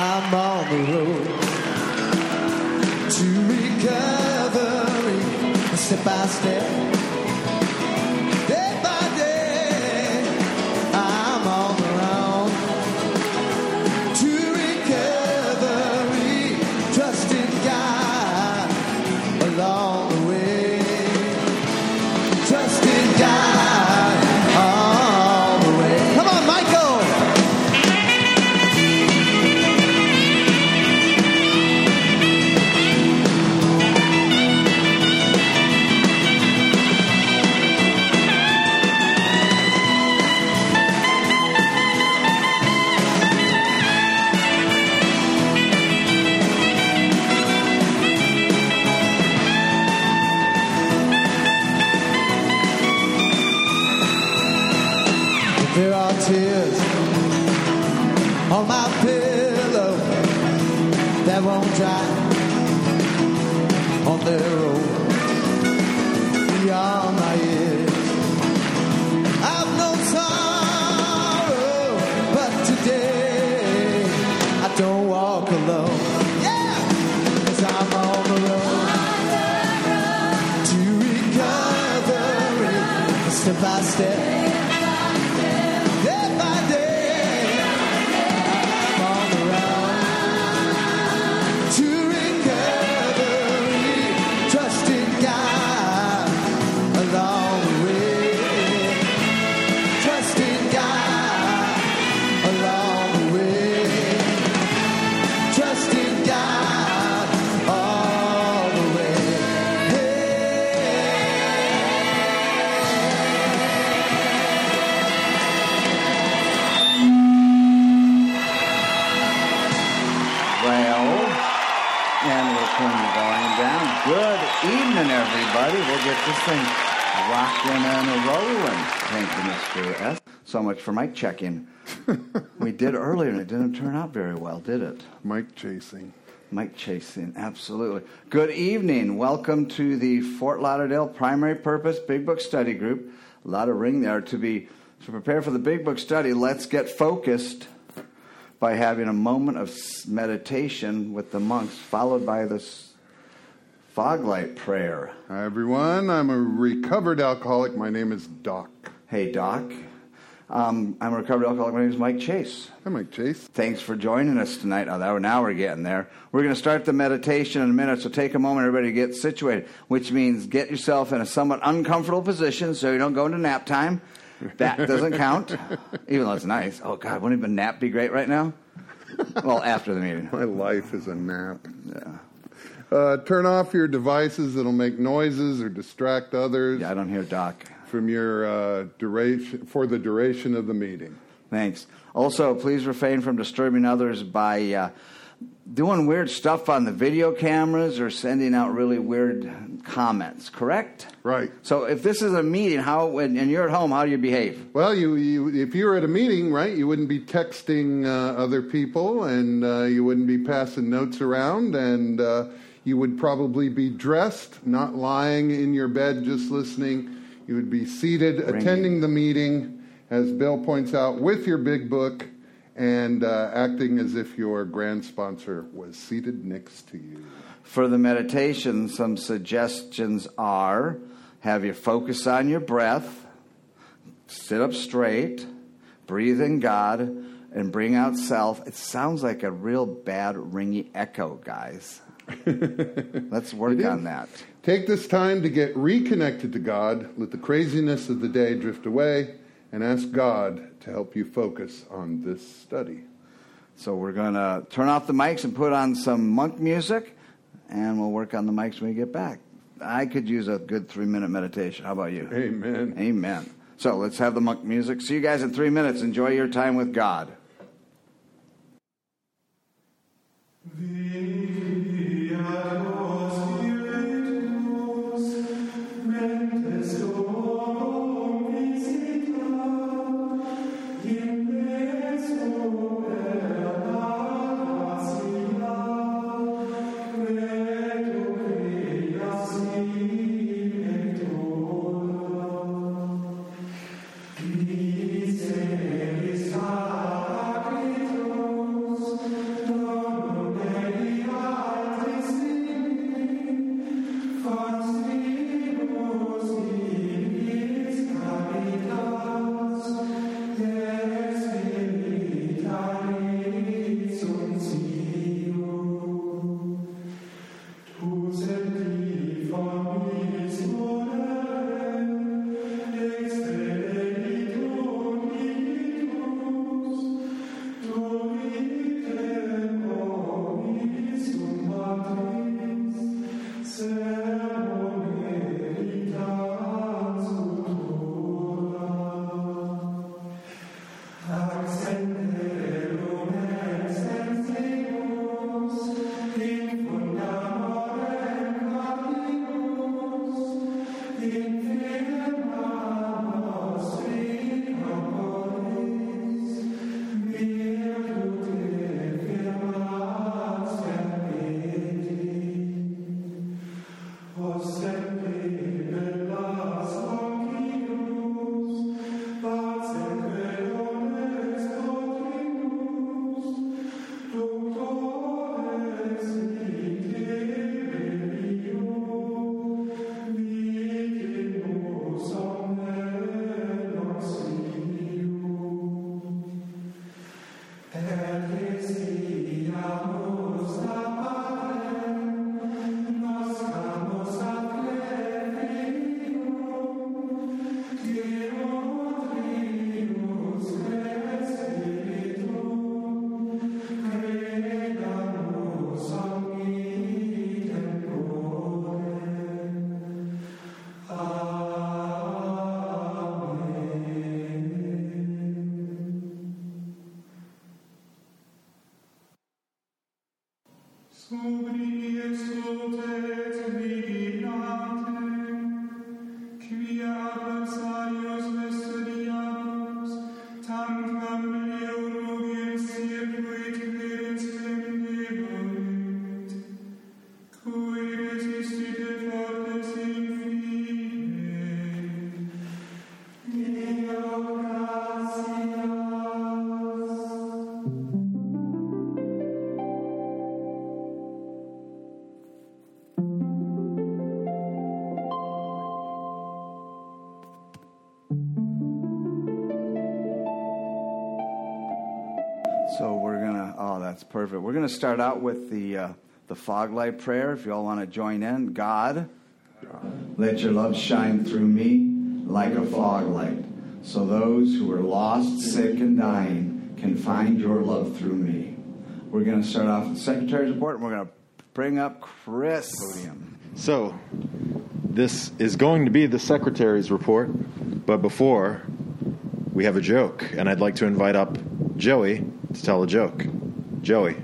I'm on the road to recovery, step by step. This thing rocking and rolling. Thank you, Mr. S. So much for mic checking. we did earlier, and it didn't turn out very well, did it? Mike chasing. Mike chasing, absolutely. Good evening. Welcome to the Fort Lauderdale Primary Purpose Big Book Study Group. A lot of ring there to be to prepare for the Big Book study. Let's get focused by having a moment of meditation with the monks, followed by this fog light prayer. Hi, everyone. I'm a recovered alcoholic. My name is Doc. Hey, Doc. Um, I'm a recovered alcoholic. My name is Mike Chase. Hi, Mike Chase. Thanks for joining us tonight. Oh, now- we're getting there. We're going to start the meditation in a minute, so take a moment, everybody, to get situated, which means get yourself in a somewhat uncomfortable position so you don't go into nap time. That doesn't count, even though it's nice. Oh, God, wouldn't even nap be great right now? Well, after the meeting. My life is a nap. Uh, turn off your devices that'll make noises or distract others Yeah, I don't hear Doc. from your uh, duration for the duration of the meeting. Thanks. Also, please refrain from disturbing others by uh, doing weird stuff on the video cameras or sending out really weird comments, correct? Right. So if this is a meeting, how and and you're at home, how do you behave? Well, you, you if you were at a meeting, right, you wouldn't be texting uh, other people, and uh, you wouldn't be passing notes around, and uh, you would probably be dressed, not lying in your bed just listening. You would be seated, attending the meeting, as Bill points out, with your big book, and uh, acting as if your grand sponsor was seated next to you. For the meditation, some suggestions are have you focus on your breath, sit up straight, breathe in God, and bring out self. It sounds like a real bad ringy echo, guys. Let's work on that. Take this time to get reconnected to God, let the craziness of the day drift away, and ask God to help you focus on this study. So we're going to turn off the mics and put on some monk music, and we'll work on the mics when we get back. I could use a good three minute meditation. How about you? Amen. Amen. So let's have the monk music. See you guys in three minutes. Enjoy your time with God. Christus, We're gonna start out with the uh, the fog light prayer. If you all want to join in, God, let your love shine through me like a fog light, so those who are lost, sick, and dying can find your love through me. We're gonna start off with the secretary's report, and we're gonna bring up Chris. So, this is going to be the secretary's report, but before, we have a joke, and I'd like to invite up Joey to tell a joke. Joey.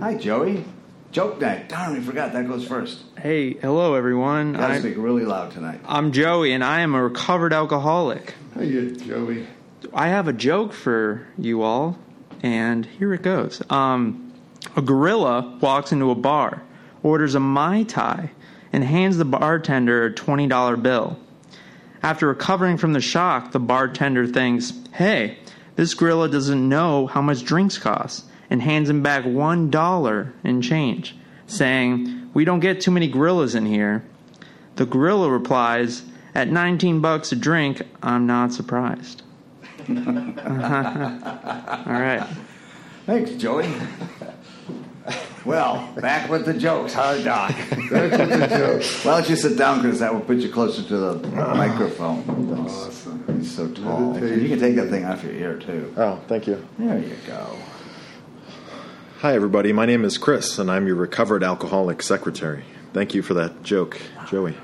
Hi, Joey. Joke night. Darn, we forgot that goes first. Hey, hello everyone. Gotta I'm, speak really loud tonight. I'm Joey and I am a recovered alcoholic. Hey, Joey. I have a joke for you all, and here it goes. Um, a gorilla walks into a bar, orders a Mai Tai, and hands the bartender a $20 bill. After recovering from the shock, the bartender thinks, hey, this gorilla doesn't know how much drinks cost, and hands him back $1 in change, saying, we don't get too many gorillas in here. The gorilla replies, at 19 bucks a drink, I'm not surprised. All right. Thanks, Joey. Well, back with the jokes, huh, Doc? Back with the joke. Why don't you sit down, because that will put you closer to the microphone. Awesome. He's so tall. And you can take that thing off your ear, too. Oh, thank you. There you go. Hi, everybody. My name is Chris, and I'm your recovered alcoholic secretary. Thank you for that joke, Joey.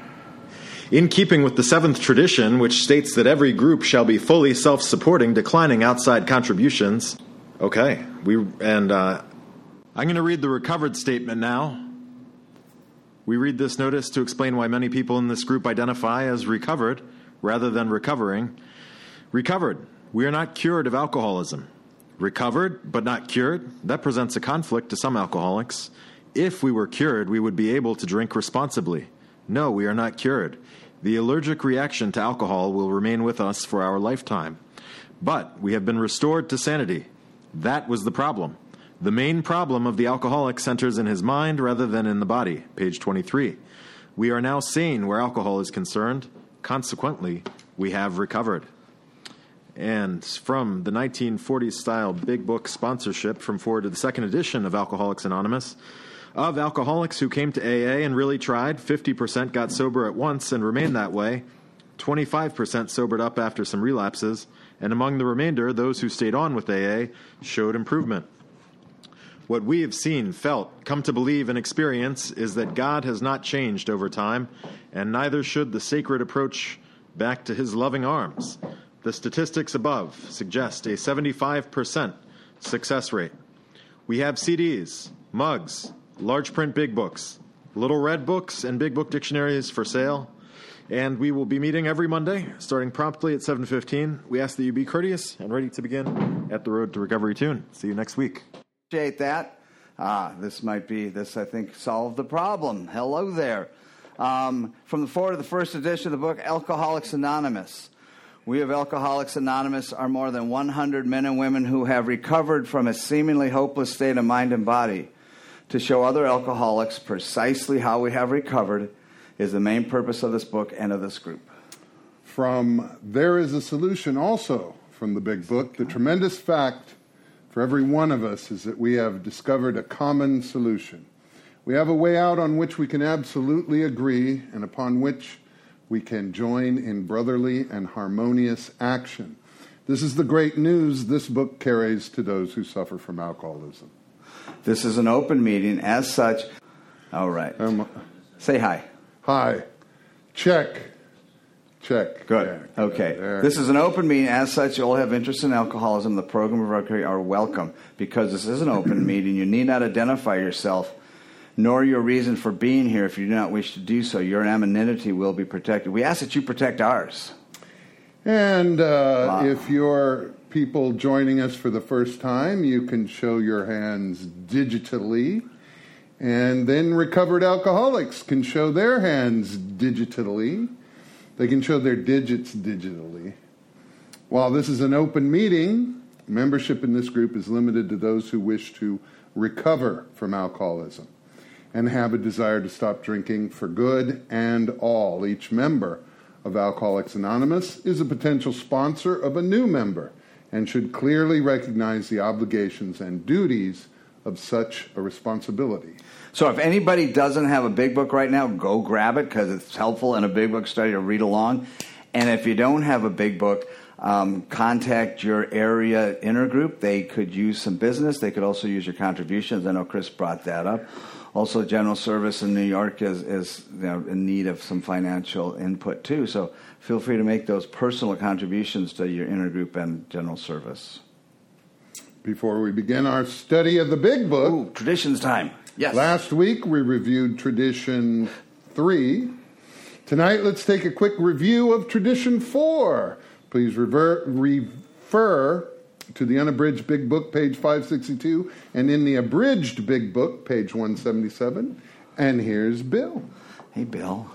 In keeping with the seventh tradition, which states that every group shall be fully self supporting, declining outside contributions. Okay, we and uh, I'm going to read the recovered statement now. We read this notice to explain why many people in this group identify as recovered rather than recovering. Recovered. We are not cured of alcoholism. Recovered, but not cured, that presents a conflict to some alcoholics. If we were cured, we would be able to drink responsibly. No, we are not cured. The allergic reaction to alcohol will remain with us for our lifetime. But we have been restored to sanity. That was the problem. The main problem of the alcoholic centers in his mind rather than in the body. Page 23. We are now sane where alcohol is concerned. Consequently, we have recovered. And from the 1940s style big book sponsorship from forward to the second edition of Alcoholics Anonymous, of alcoholics who came to AA and really tried, 50% got sober at once and remained that way, 25% sobered up after some relapses, and among the remainder, those who stayed on with AA showed improvement. What we have seen, felt, come to believe, and experience is that God has not changed over time, and neither should the sacred approach back to his loving arms. The statistics above suggest a 75% success rate. We have CDs, mugs, large print big books, little red books, and big book dictionaries for sale. And we will be meeting every Monday, starting promptly at 7:15. We ask that you be courteous and ready to begin at the Road to Recovery tune. See you next week. Appreciate that. Ah, this might be, this I think solved the problem. Hello there. Um, from the forward of the first edition of the book, Alcoholics Anonymous. We of Alcoholics Anonymous are more than 100 men and women who have recovered from a seemingly hopeless state of mind and body. To show other alcoholics precisely how we have recovered is the main purpose of this book and of this group. From There is a Solution, also from the big book, the tremendous fact for every one of us is that we have discovered a common solution. We have a way out on which we can absolutely agree and upon which we can join in brotherly and harmonious action. This is the great news this book carries to those who suffer from alcoholism. This is an open meeting. As such, all right. Um, Say hi. hi. Check. Check. Good. Check. Okay. There. This is an open meeting. As such, you all have interest in alcoholism. The program of recovery are welcome because this is an open meeting. You need not identify yourself nor your reason for being here if you do not wish to do so. Your anonymity will be protected. We ask that you protect ours. And uh, Wow. if you're people joining us for the first time, you can show your hands digitally. And then recovered alcoholics can show their hands digitally. They can show their digits digitally. While this is an open meeting, membership in this group is limited to those who wish to recover from alcoholism and have a desire to stop drinking for good and all. Each member of Alcoholics Anonymous is a potential sponsor of a new member and should clearly recognize the obligations and duties of such a responsibility. So if anybody doesn't have a big book right now, go grab it because it's helpful in a big book study to read along. And if you don't have a big book, um, contact your area intergroup. They could use some business. They could also use your contributions. I know Chris brought that up. Also, General Service in New York is, is you know, in need of some financial input too. So feel free to make those personal contributions to your intergroup and General Service. Before we begin our study of the big book, Ooh, traditions time. Yes. Last week we reviewed Tradition 3. Tonight let's take a quick review of Tradition 4. Please rever- refer to the unabridged Big Book, page 562, and in the abridged Big Book, page 177. And here's Bill. Hey, Bill.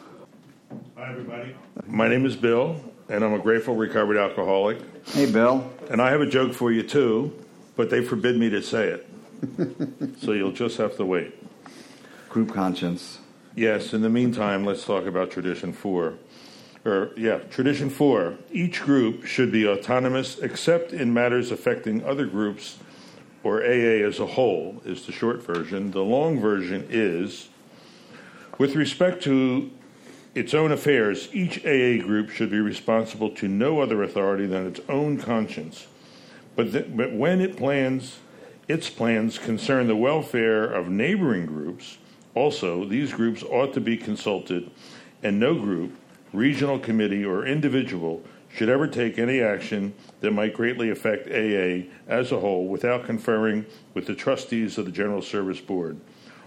Hi, everybody. My name is Bill, and I'm a grateful recovered alcoholic. Hey, Bill. And I have a joke for you, too, but they forbid me to say it. so you'll just have to wait. Group conscience. Yes, in the meantime, let's talk about Tradition 4. Or, yeah, Tradition 4. Each group should be autonomous except in matters affecting other groups or AA as a whole, is the short version. The long version is with respect to its own affairs, each AA group should be responsible to no other authority than its own conscience. But, th- but when it plans, its plans concern the welfare of neighboring groups, also, these groups ought to be consulted, and no group, regional committee, or individual should ever take any action that might greatly affect AA as a whole without conferring with the trustees of the General Service Board.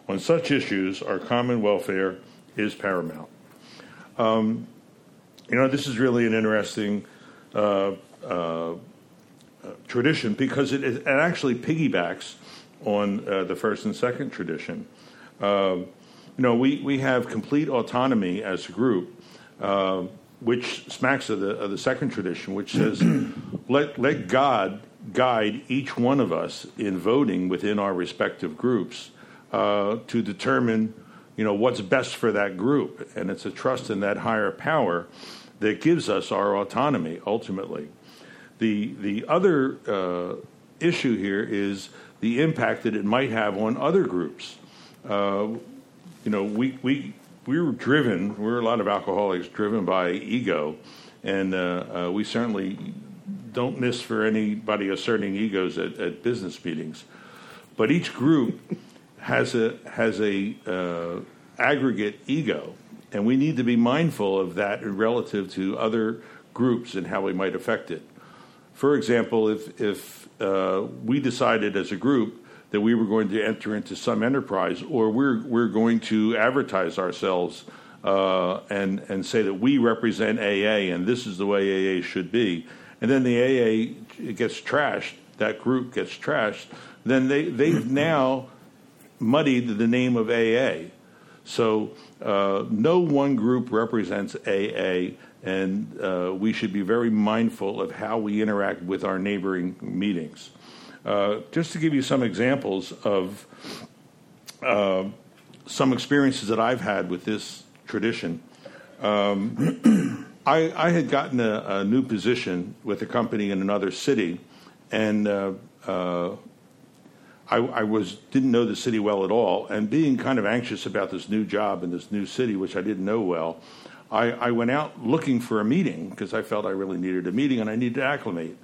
On such issues, our common welfare is paramount. Um, you know, this is really an interesting uh, uh, tradition because it, it actually piggybacks on uh, the first and second tradition. Uh, you know, we, we have complete autonomy as a group, uh, which smacks of the, of the second tradition, which says, let, let God guide each one of us in voting within our respective groups uh, to determine, you know, what's best for that group. And it's a trust in that higher power that gives us our autonomy ultimately. The, the other uh, issue here is the impact that it might have on other groups. Uh, you know, we, we, we were driven, we're a lot of alcoholics driven by ego, and uh, uh, we certainly don't miss for anybody asserting egos at, at business meetings. But each group has a, has a uh, aggregate ego, and we need to be mindful of that relative to other groups and how we might affect it. For example, if, if uh, we decided as a group that we were going to enter into some enterprise, or we're we're going to advertise ourselves uh, and and say that we represent AA and this is the way AA should be, and then the AA gets trashed, that group gets trashed, then they they've now muddied the name of AA. So uh, no one group represents AA, and uh, we should be very mindful of how we interact with our neighboring meetings. Uh, just to give you some examples of uh, some experiences that I've had with this tradition, um, I, I, had gotten a, a, new position with a company in another city, and uh, uh, I, I was didn't know the city well at all, and being kind of anxious about this new job in this new city, which I didn't know well, I, I went out looking for a meeting because I felt I really needed a meeting and I needed to acclimate.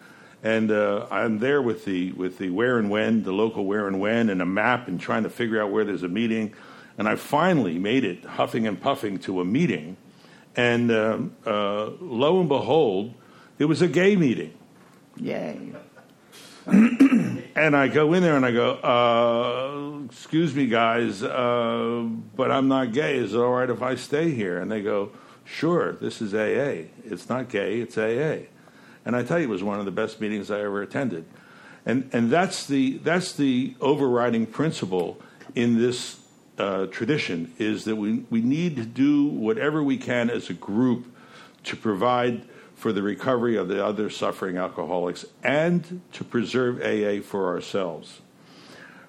And uh, I'm there with the with the where and when, the local where and when, and a map, and trying to figure out where there's a meeting. And I finally made it, huffing and puffing, to a meeting. And um, uh, lo and behold, it was a gay meeting. Yay. And I go in there and I go, uh, "Excuse me, guys, uh, but I'm not gay. Is it all right if I stay here?" And they go, "Sure. This is AA. It's not gay. It's AA." And I tell you, it was one of the best meetings I ever attended. And and that's the that's the overriding principle in this uh, tradition is that we we need to do whatever we can as a group to provide for the recovery of the other suffering alcoholics and to preserve AA for ourselves.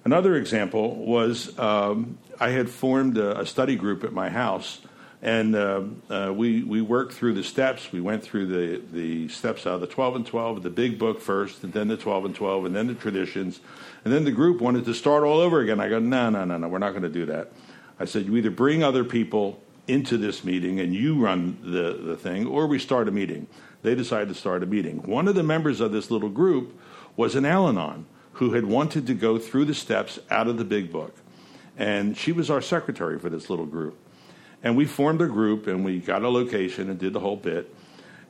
Another example was um, I had formed a, a, study group at my house, and uh, uh, we, we worked through the steps. We went through the, the steps out of the 12 and 12, the big book first, and then the 12 and 12, and then the traditions. And then the group wanted to start all over again. I go, no, no, no, no, we're not going to do that. I said, you either bring other people into this meeting and you run the, the thing, or we start a meeting. They decided to start a meeting. One of the members of this little group was an Al Anon who had wanted to go through the steps out of the big book. And she was our secretary for this little group. And we formed a group and we got a location and did the whole bit.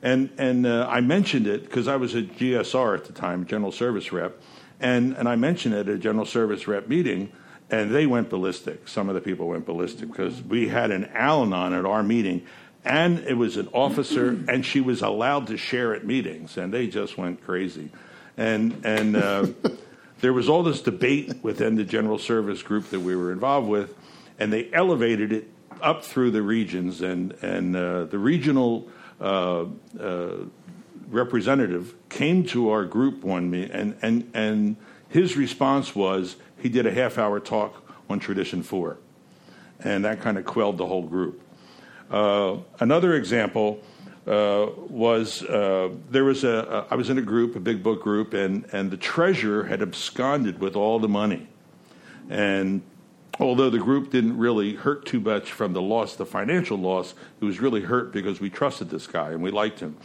And, and uh, I mentioned it because I was a GSR at the time, General Service Rep. And, and I mentioned it at a General Service Rep meeting and they went ballistic. Some of the people went ballistic because we had an Al Anon at our meeting, and it was an officer, and she was allowed to share at meetings, and they just went crazy. And, and uh, there was all this debate within the general service group that we were involved with, and they elevated it up through the regions, and, and uh, the regional uh, uh representative came to our group one and, and, and his response was, he did a half hour talk on Tradition 4. And that kind of quelled the whole group. Uh, another example uh, was uh, there was a I was in a group, a big book group, and, and the treasurer had absconded with all the money. And although the group didn't really hurt too much from the loss, the financial loss, it was really hurt because we trusted this guy and we liked him.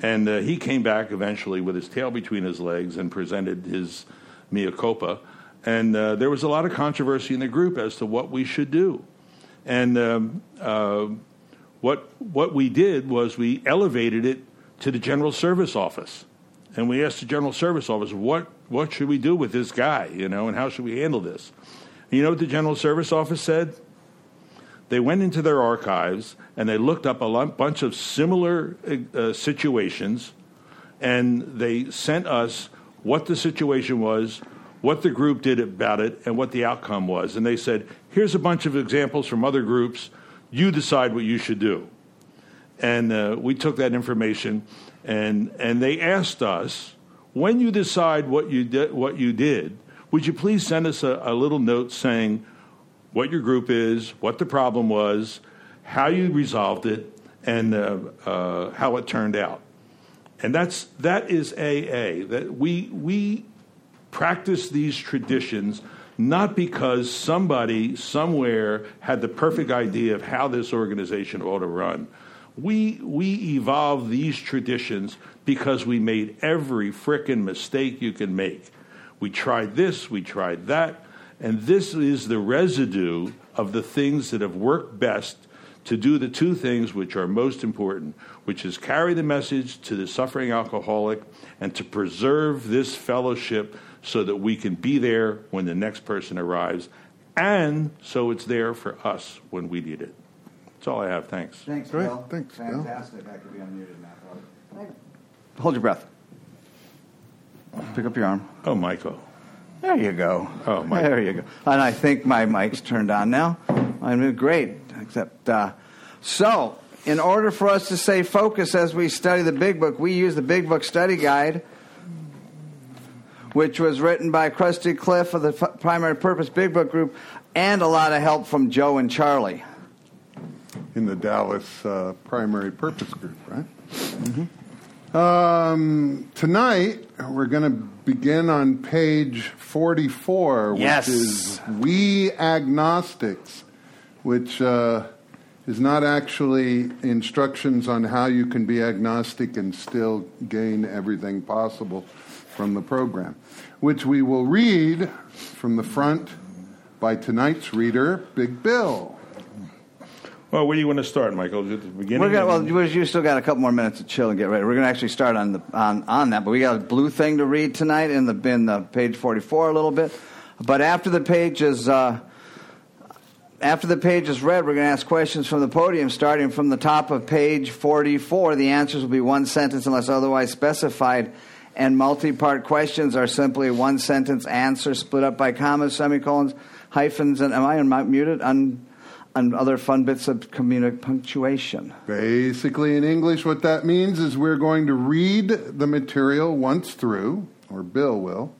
And uh, he came back eventually with his tail between his legs and presented his mea culpa. And uh, there was a lot of controversy in the group as to what we should do. And um, uh, what, what we did was we elevated it to the General Service Office. And we asked the General Service Office, what, what should we do with this guy, you know, and how should we handle this? You know what the General Service Office said? They went into their archives and they looked up a bunch of similar uh, situations and they sent us what the situation was, what the group did about it, and what the outcome was. And they said, here's a bunch of examples from other groups. You decide what you should do. And uh, we took that information, and, and they asked us, when you decide what you, di- what you did, would you please send us a, a little note saying what your group is, what the problem was, how you resolved it, and uh, uh, how it turned out. And that's that is AA. That we we practice these traditions not because somebody somewhere had the perfect idea of how this organization ought to run. We, we evolve these traditions because we made every frickin' mistake you can make. We tried this, we tried that, and this is the residue of the things that have worked best to do the two things which are most important, which is carry the message to the suffering alcoholic and to preserve this fellowship so that we can be there when the next person arrives, and so it's there for us when we need it. That's all I have. Thanks. Thanks, Great. Bill. Thanks, Bill. Fantastic. I could be unmuted now. Hold your breath. Pick up your arm. Oh, Michael. There you go. Oh, Mike. There you go. And I think my mic's turned on now. I'm great. Except, uh, so in order for us to stay focused as we study the Big Book, we use the Big Book Study Guide which was written by Krusty Cliff of the F- Primary Purpose Big Book Group, and a lot of help from Joe and Charlie. in the Dallas uh, Primary Purpose Group, right? Um, tonight, we're going to begin on page 44, Yes. which is We Agnostics, which uh, is not actually instructions on how you can be agnostic and still gain everything possible from the program, which we will read from the front by tonight's reader, Big Bill. Well, where do you want to start, Michael? At the beginning? We're gonna, well, you you still got a couple more minutes to chill and get ready. We're going to actually start on the on, on that, but we got a blue thing to read tonight in the in the page forty four a little bit. But after the page is uh, after the page is read, we're going to ask questions from the podium, starting from the top of page forty four. The answers will be one sentence unless otherwise specified. And multi-part questions are simply one sentence answer split up by commas, semicolons, hyphens, and am I unmuted? Un, and other fun bits of communi- punctuation. Basically, in English, what that means is we're going to read the material once through, or Bill will,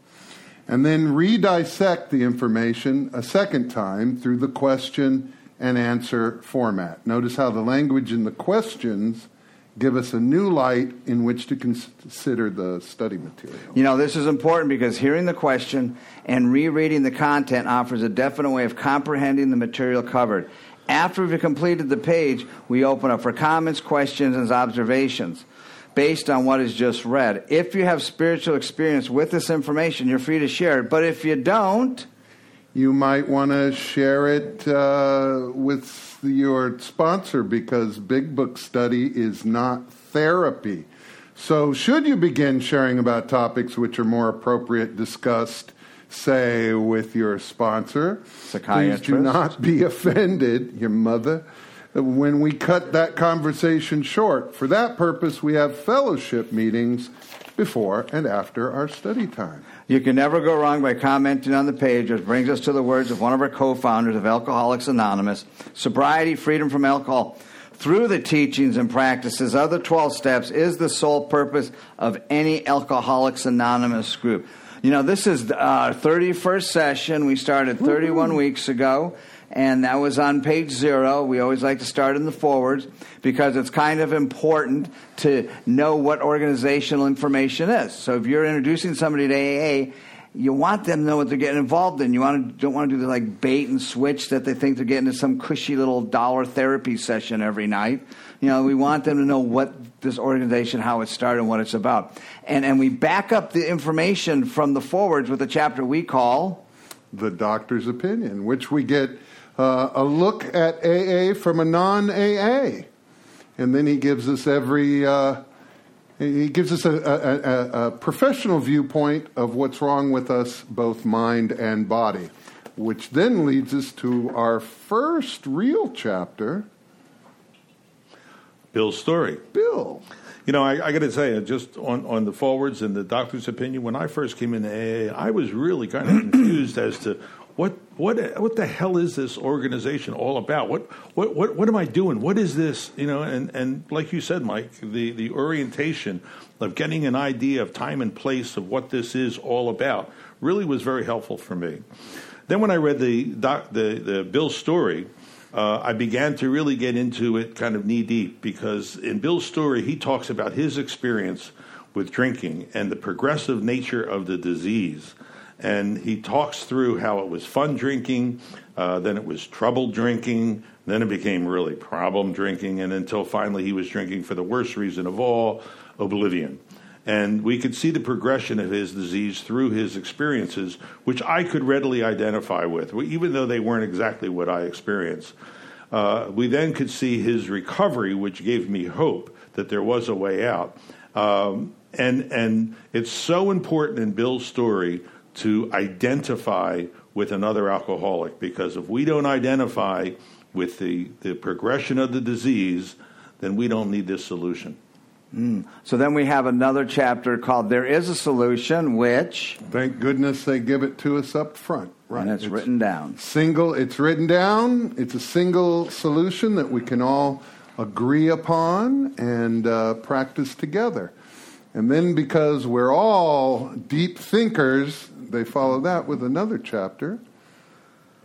and then re-dissect the information a second time through the question and answer format. Notice how the language in the questions give us a new light in which to consider the study material. You know, this is important because hearing the question and rereading the content offers a definite way of comprehending the material covered. After we've completed the page, we open up for comments, questions, and observations based on what is just read. If you have spiritual experience with this information, you're free to share it. But if you don't, You might want to share it uh, with your sponsor because Big Book Study is not therapy. So, should you begin sharing about topics which are more appropriate discussed, say, with your sponsor, please do not be offended, your mother, when we cut that conversation short. For that purpose, we have fellowship meetings before and after our study time. You can never go wrong by commenting on the page, which brings us to the words of one of our co founders of Alcoholics Anonymous sobriety, freedom from alcohol. Through the teachings and practices of the 12 steps is the sole purpose of any Alcoholics Anonymous group. You know, this is uh, our 31st session. We started 31 weeks ago, and that was on page zero. We always like to start in the forwards because it's kind of important to know what organizational information is. So if you're introducing somebody to AA, you want them to know what they're getting involved in. You want to, don't want to do the like bait and switch that they think they're getting into some cushy little dollar therapy session every night. You know, we want them to know what this organization, how it started, and what it's about. And and we back up the information from the forwards with a chapter we call the doctor's opinion, which we get uh, a look at AA from a non AA. And then he gives us every, uh, he gives us a, a, a, a professional viewpoint of what's wrong with us, both mind and body, which then leads us to our first real chapter, Bill's story. Bill. You know, I, I got to say, just on, on the forwards and the doctor's opinion, when I first came into AA, I was really kind of confused as to what what what the hell is this organization all about? What what what what am I doing? What is this? You know, and and like you said, Mike, the the orientation of getting an idea of time and place of what this is all about really was very helpful for me. Then when I read the doc, the the Bill story, uh, I began to really get into it kind of knee deep because in Bill's story, he talks about his experience with drinking and the progressive nature of the disease. And he talks through how it was fun drinking, uh, then it was trouble drinking, then it became really problem drinking, and until finally he was drinking for the worst reason of all oblivion. And we could see the progression of his disease through his experiences, which I could readily identify with, even though they weren't exactly what I experienced. Uh, we then could see his recovery, which gave me hope that there was a way out. Um, and, and it's so important in Bill's story to identify with another alcoholic because if we don't identify with the, the progression of the disease, then we don't need this solution. So then we have another chapter called There is a Solution, which, Thank goodness they give it to us up front. Right. and it's, written down. Single, it's written down. It's a single solution that we can all agree upon and uh, practice together. And then, because we're all deep thinkers, they follow that with another chapter.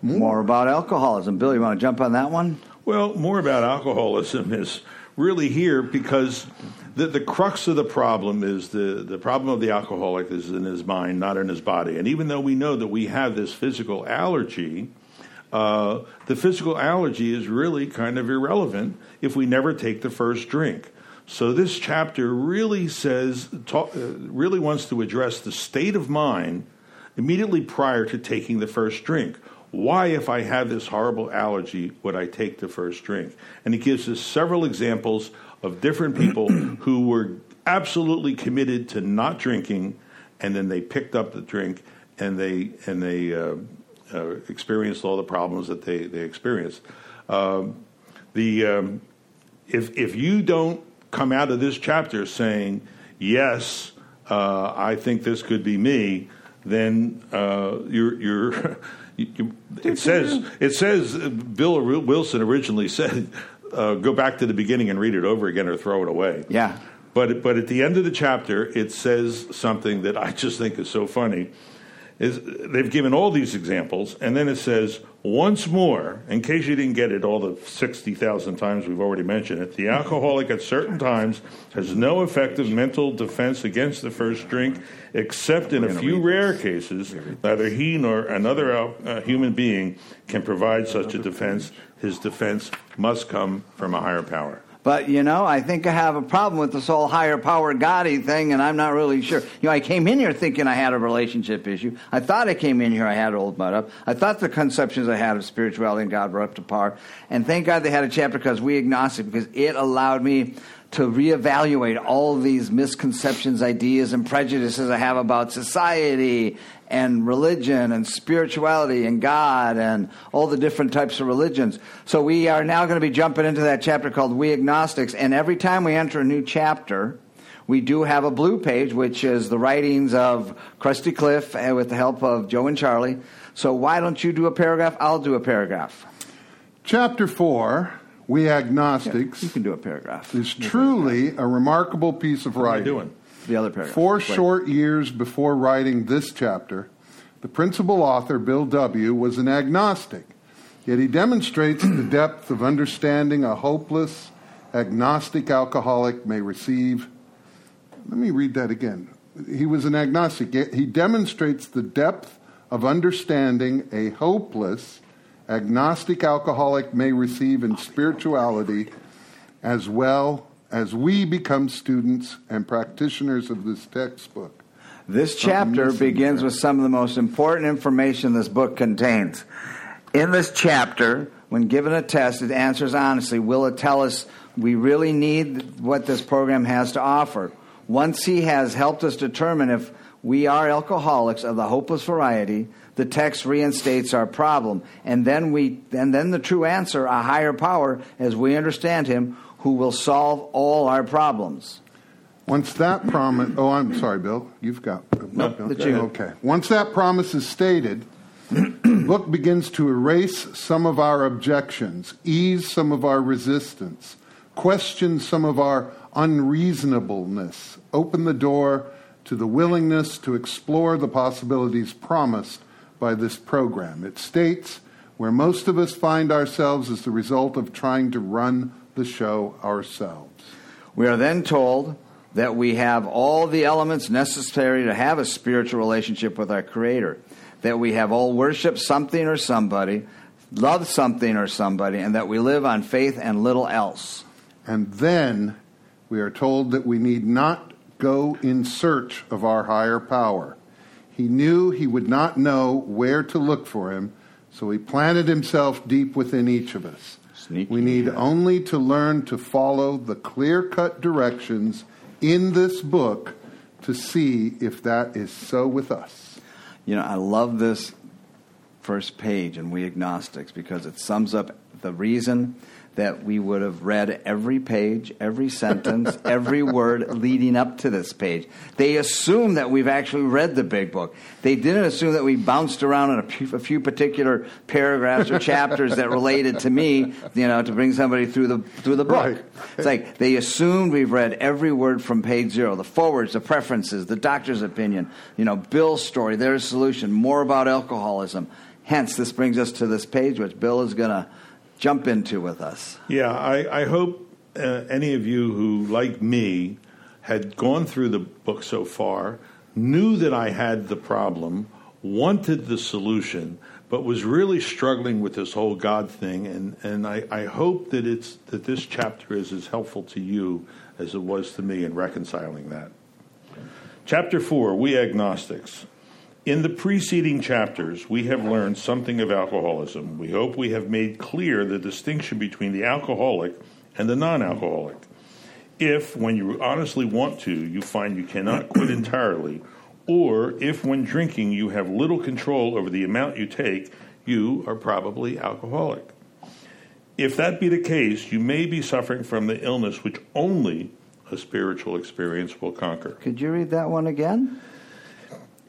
More about alcoholism. Bill, you want to jump on that one? Well, more about alcoholism is really here because the, the crux of the problem is the, the problem of the alcoholic is in his mind, not in his body. And even though we know that we have this physical allergy, uh, the physical allergy is really kind of irrelevant if we never take the first drink. So this chapter really says, talk, uh, really wants to address the state of mind immediately prior to taking the first drink. Why, if I have this horrible allergy, would I take the first drink? And he gives us several examples of different people who were absolutely committed to not drinking, and then they picked up the drink and they and they uh, uh, experienced all the problems that they they experienced. Um, the um, if if you don't come out of this chapter saying yes, uh, I think this could be me, then uh, you're you're. You, you, it says it says uh, Bill Wilson originally said, uh, "Go back to the beginning and read it over again, or throw it away." Yeah. But but at the end of the chapter, it says something that I just think is so funny. Is they've given all these examples, and then it says once more, in case you didn't get it all the sixty thousand times we've already mentioned it, the alcoholic at certain times has no effective mental defense against the first drink, except in a few rare cases. Neither he nor another uh, human being can provide such a defense. His defense must come from a higher power. But you know, I think I have a problem with this whole higher power Gotti thing, and I'm not really sure. You know, I came in here thinking I had a relationship issue. I thought I came in here I had old mud up. I thought the conceptions I had of spirituality and God were up to par. And thank God they had a chapter because we agnostic because it allowed me to reevaluate all these misconceptions, ideas, and prejudices I have about society and religion and spirituality and God and all the different types of religions. So we are now going to be jumping into that chapter called We Agnostics. And every time we enter a new chapter, we do have a blue page, which is the writings of Krusty Cliff uh, with the help of Joe and Charlie. So why don't you do a paragraph? I'll do a paragraph. Chapter 4, We Agnostics, You can do a paragraph. is truly a remarkable piece of What am I writing. doing? The other paragraph. Four Wait. short years before writing this chapter, the principal author, Bill W., was an agnostic. Yet he demonstrates the depth of understanding a hopeless, agnostic alcoholic may receive. Let me read that again. He was an agnostic, yet he demonstrates the depth of understanding a hopeless, agnostic alcoholic may receive in spirituality as well as we become students and practitioners of this textbook. This chapter begins there. with some of the most important information this book contains. In this chapter, when given a test, it answers honestly. Will it tell us we really need what this program has to offer? Once he has helped us determine if we are alcoholics of the hopeless variety, the text reinstates our problem. And then we and then the true answer, a higher power, as we understand him, who will solve all our problems. Once that promise, oh, I'm sorry, Bill, you've got. Nope, okay. you. okay. Once that promise is stated, the book begins to erase some of our objections, ease some of our resistance, question some of our unreasonableness, open the door to the willingness to explore the possibilities promised by this program. It states where most of us find ourselves as the result of trying to run the show ourselves. We are then told that we have all the elements necessary to have a spiritual relationship with our Creator, that we have all worshiped something or somebody, loved something or somebody, and that we live on faith and little else. And then we are told that we need not go in search of our higher power. He knew he would not know where to look for him, so he planted himself deep within each of us. Sneaky. We need only to learn to follow the clear cut directions in this book to see if that is so with us. You know, I love this first page in We Agnostics because it sums up the reason that we would have read every page, every sentence, every word leading up to this page. They assume that we've actually read the big book. They didn't assume that we bounced around on a few, a few particular paragraphs or chapters that related to me, you know, to bring somebody through the through the book. Right. It's like they assumed we've read every word from page zero, the forwards, the preferences, the doctor's opinion, you know, Bill's story, their solution, more about alcoholism. Hence, this brings us to this page, which Bill is going to jump into with us. Yeah, I, I hope uh, any of you who, like me, had gone through the book so far, knew that I had the problem, wanted the solution, but was really struggling with this whole God thing. And, and I, I hope that, it's, that this chapter is as helpful to you as it was to me in reconciling that. Chapter 4 We Agnostics. In the preceding chapters, we have learned something of alcoholism. We hope we have made clear the distinction between the alcoholic and the non alcoholic. If, when you honestly want to, you find you cannot quit entirely, or if, when drinking, you have little control over the amount you take, you are probably alcoholic. If that be the case, you may be suffering from the illness which only a spiritual experience will conquer. Could you read that one again?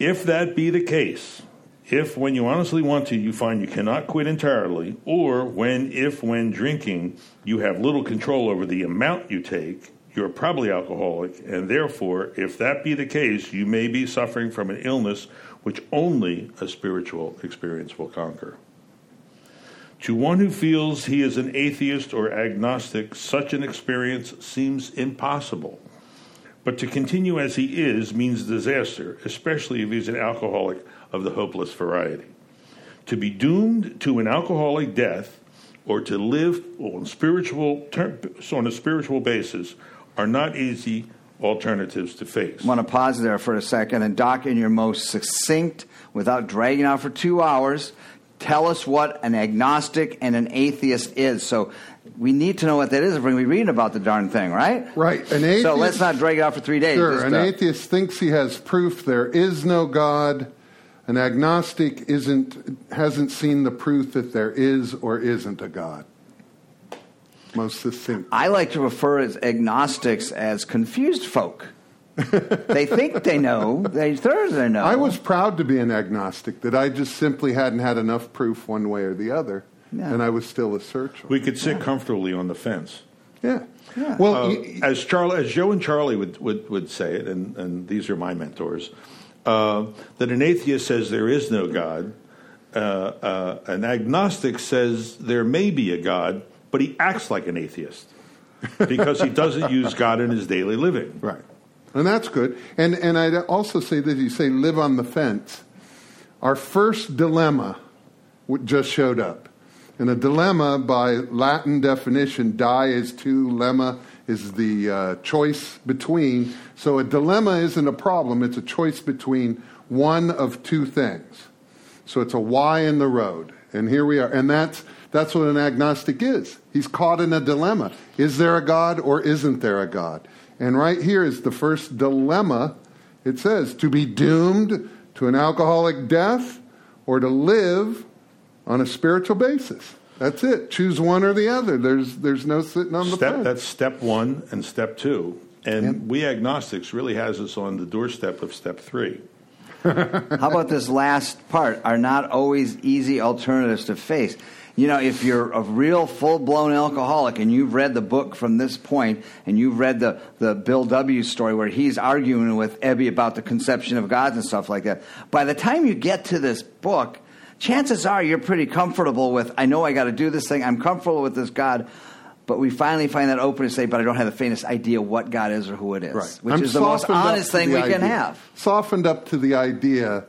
If that be the case, if when you honestly want to, you find you cannot quit entirely, or when, if when drinking, you have little control over the amount you take, you're probably alcoholic, and therefore, if that be the case, you may be suffering from an illness which only a spiritual experience will conquer. To one who feels he is an atheist or agnostic, such an experience seems impossible. But to continue as he is means disaster, especially if he's an alcoholic of the hopeless variety. To be doomed to an alcoholic death or to live on spiritual on a spiritual basis are not easy alternatives to face. I want to pause there for a second and Doc, in your most succinct, without dragging out for two hours, tell us what an agnostic and an atheist is. So we need to know what that is if we're going to be reading about the darn thing, right? Right. An atheist, So let's not drag it out for three days. Sure. Just, An uh, atheist thinks he has proof there is no God. An agnostic isn't hasn't seen the proof that there is or isn't a God. Most succinct. I like to refer as agnostics as confused folk. They think they know. They third they know. I was proud to be an agnostic, that I just simply hadn't had enough proof one way or the other, Yeah. and I was still a searcher. We could sit comfortably on the fence. yeah. Yeah. Well, Uh, y- as Charlie, as Joe and Charlie would, would, would say it, and, and these are my mentors, uh, that an atheist says there is no God. Uh, uh, an agnostic says there may be a God, but he acts like an atheist because he doesn't use God in his daily living. Right. And that's good. And, and I'd also say that you say live on the fence. Our first dilemma just showed up. And a dilemma, by Latin definition, die is to, lemma is the uh, choice between. So a dilemma isn't a problem, it's a choice between one of two things. So it's a Y in the road. And here we are. And that's, that's what an agnostic is. He's caught in a dilemma. Is there a God or isn't there a God? And right here is the first dilemma. It says to be doomed to an alcoholic death or to live on a spiritual basis. That's it. Choose one or the other. There's, there's no sitting on the Step, fence. that's step one and step two. And Yep. we agnostics really has us on the doorstep of step three. How about this last part? Are not always easy alternatives to face. You know, if you're a real full blown alcoholic and you've read the book from this point and you've read the, the Bill W story where he's arguing with Ebby about the conception of God and stuff like that, by the time you get to this book, chances are you're pretty comfortable with, I know I got to do this thing, I'm comfortable with this God. But we finally find that open to say, but I don't have the faintest idea what God is or who it is, Right. which I'm is the most honest thing the we can have. Softened up to the idea,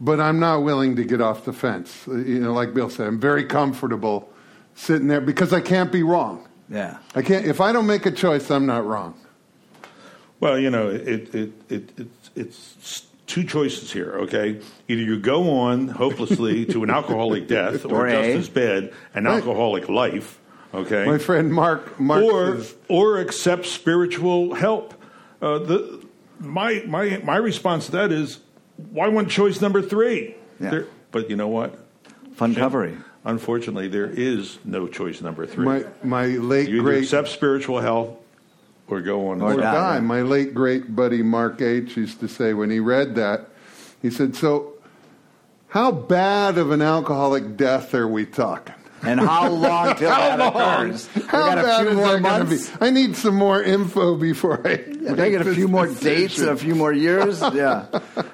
but I'm not willing to get off the fence. Uh, You know, like Bill said, I'm very comfortable sitting there because I can't be wrong. Yeah. I can't. If I don't make a choice, I'm not wrong. Well, you know, it, it, it, it, it's two choices here, okay? Either you go on hopelessly to an alcoholic death or, Or just A. as bad, an Right. alcoholic life, okay? My friend Mark, Mark or, says, or accept spiritual help. Uh, the, my, my, my response to that is, why want choice number three? Yeah. There- but you know what? Fun covery. Unfortunately, there is no choice number three. my my late you either great accept spiritual health or go on. Or or die. die. My late great buddy Mark H used to say when he read that, he said, "So, how bad of an alcoholic death are we talking?" And how long till How that long? occurs? How we got a bad few is more that going to be? months. I need some more info before I. We gotta get a few more dates and a few more years. Yeah.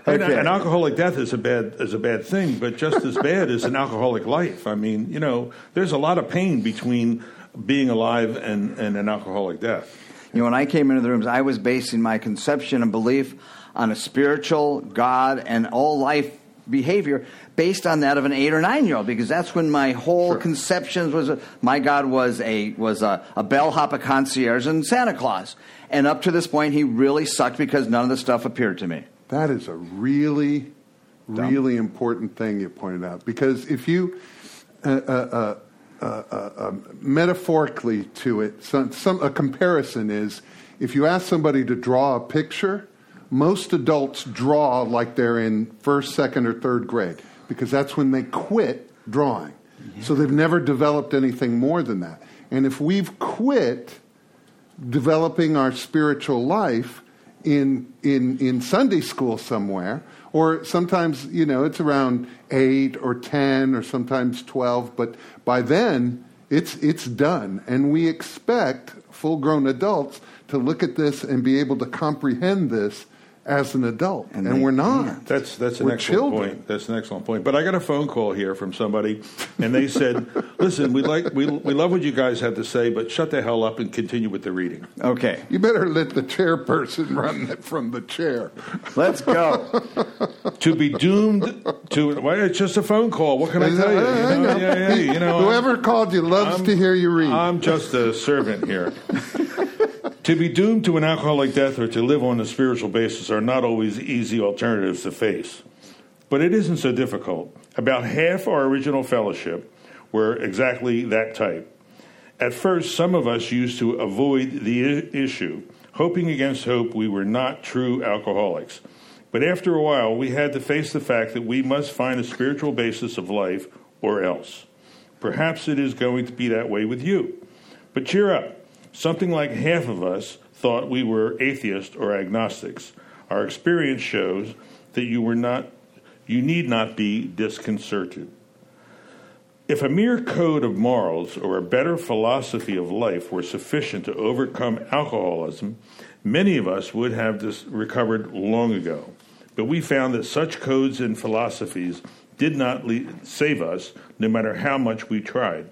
And Okay. An alcoholic death is a bad is a bad thing, but just as bad as an alcoholic life. I mean, you know, there's a lot of pain between being alive and, and an alcoholic death. You know, when I came into the rooms, I was basing my conception and belief on a spiritual God and all life behavior based on that of an eight or nine year old because that's when my whole Sure. conceptions was my God was a was a, a bellhop, a concierge, and Santa Claus. And up to this point, he really sucked because none of the stuff appeared to me. That is a really, really important thing you pointed out. Because if you, uh, uh, uh, uh, uh, metaphorically to it, some, some, a comparison is if you ask somebody to draw a picture, most adults draw like they're in first, second, or third grade because that's when they quit drawing. So they've never developed anything more than that. And if we've quit developing our spiritual life in in in Sunday school somewhere, or sometimes you know it's around eight or ten or sometimes twelve, but by then it's it's done, and we expect full grown adults to look at this and be able to comprehend this as an adult, and, And they we're not. can't. That's that's an We're excellent children. point. That's an excellent point. But I got a phone call here from somebody, and they said, "Listen, we like we we love what you guys have to say, but shut the hell up and continue with the reading." Okay, You better let the chairperson run it from the chair. let's go. to be doomed to well, it's just a phone call. What can I tell you? You know, know. yeah, yeah, you know, Whoever called you loves I'm- to hear you read. I'm just a servant here. to be doomed to an alcoholic death or to live on a spiritual basis are not always easy alternatives to face. But it isn't so difficult. About half our original fellowship were exactly that type. At first, some of us used to avoid the issue, hoping against hope we were not true alcoholics. But after a while, we had to face the fact that we must find a spiritual basis of life or else. Perhaps it is going to be that way with you. But cheer up. Something like half of us thought we were atheists or agnostics. Our experience shows that you were not you need not be disconcerted. If a mere code of morals or a better philosophy of life were sufficient to overcome alcoholism, many of us would have this recovered long ago. But we found that such codes and philosophies did not save us, no matter how much we tried.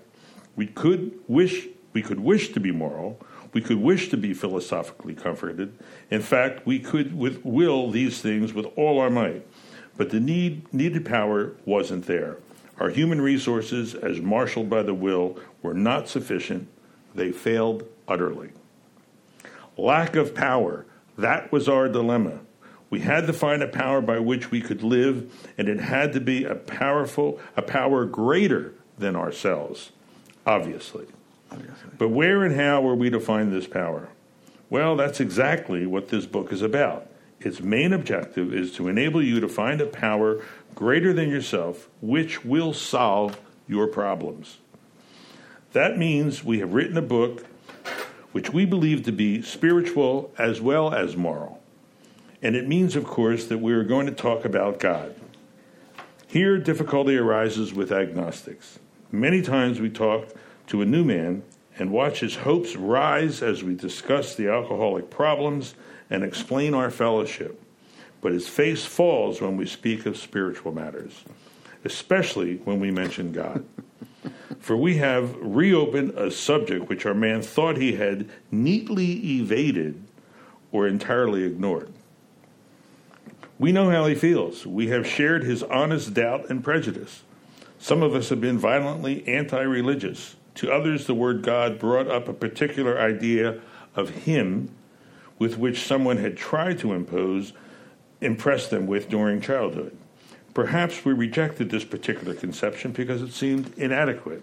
We could wish we could wish to be moral. We could wish to be philosophically comforted. In fact, we could with will these things with all our might. But the need, needed power wasn't there. Our human resources, as marshaled by the will, were not sufficient. They failed utterly. Lack of power, that was our dilemma. We had to find a power by which we could live, and it had to be a powerful, a power greater than ourselves, obviously. But where and how were we to find this power? Well, that's exactly what this book is about. Its main objective is to enable you to find a power greater than yourself, which will solve your problems. That means we have written a book which we believe to be spiritual as well as moral. And it means, of course, that we are going to talk about God. Here, difficulty arises with agnostics. Many times we talk to a new man and watch his hopes rise as we discuss the alcoholic problems and explain our fellowship. But his face falls when we speak of spiritual matters, especially when we mention God. For we have reopened a subject which our man thought he had neatly evaded or entirely ignored. We know how he feels. We have shared his honest doubt and prejudice. Some of us have been violently anti religious. To others, the word God brought up a particular idea of him with which someone had tried to impose, impress them with during childhood. Perhaps we rejected this particular conception because it seemed inadequate.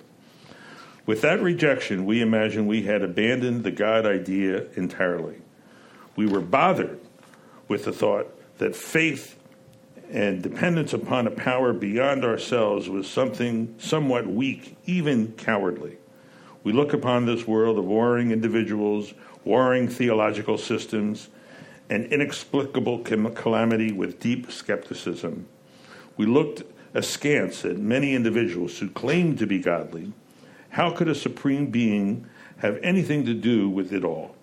With that rejection, we imagined we had abandoned the God idea entirely. We were bothered with the thought that faith and dependence upon a power beyond ourselves was something somewhat weak, even cowardly. We look upon this world of warring individuals, warring theological systems, and inexplicable calamity with deep skepticism. We looked askance at many individuals who claimed to be godly. How could a supreme being have anything to do with it all?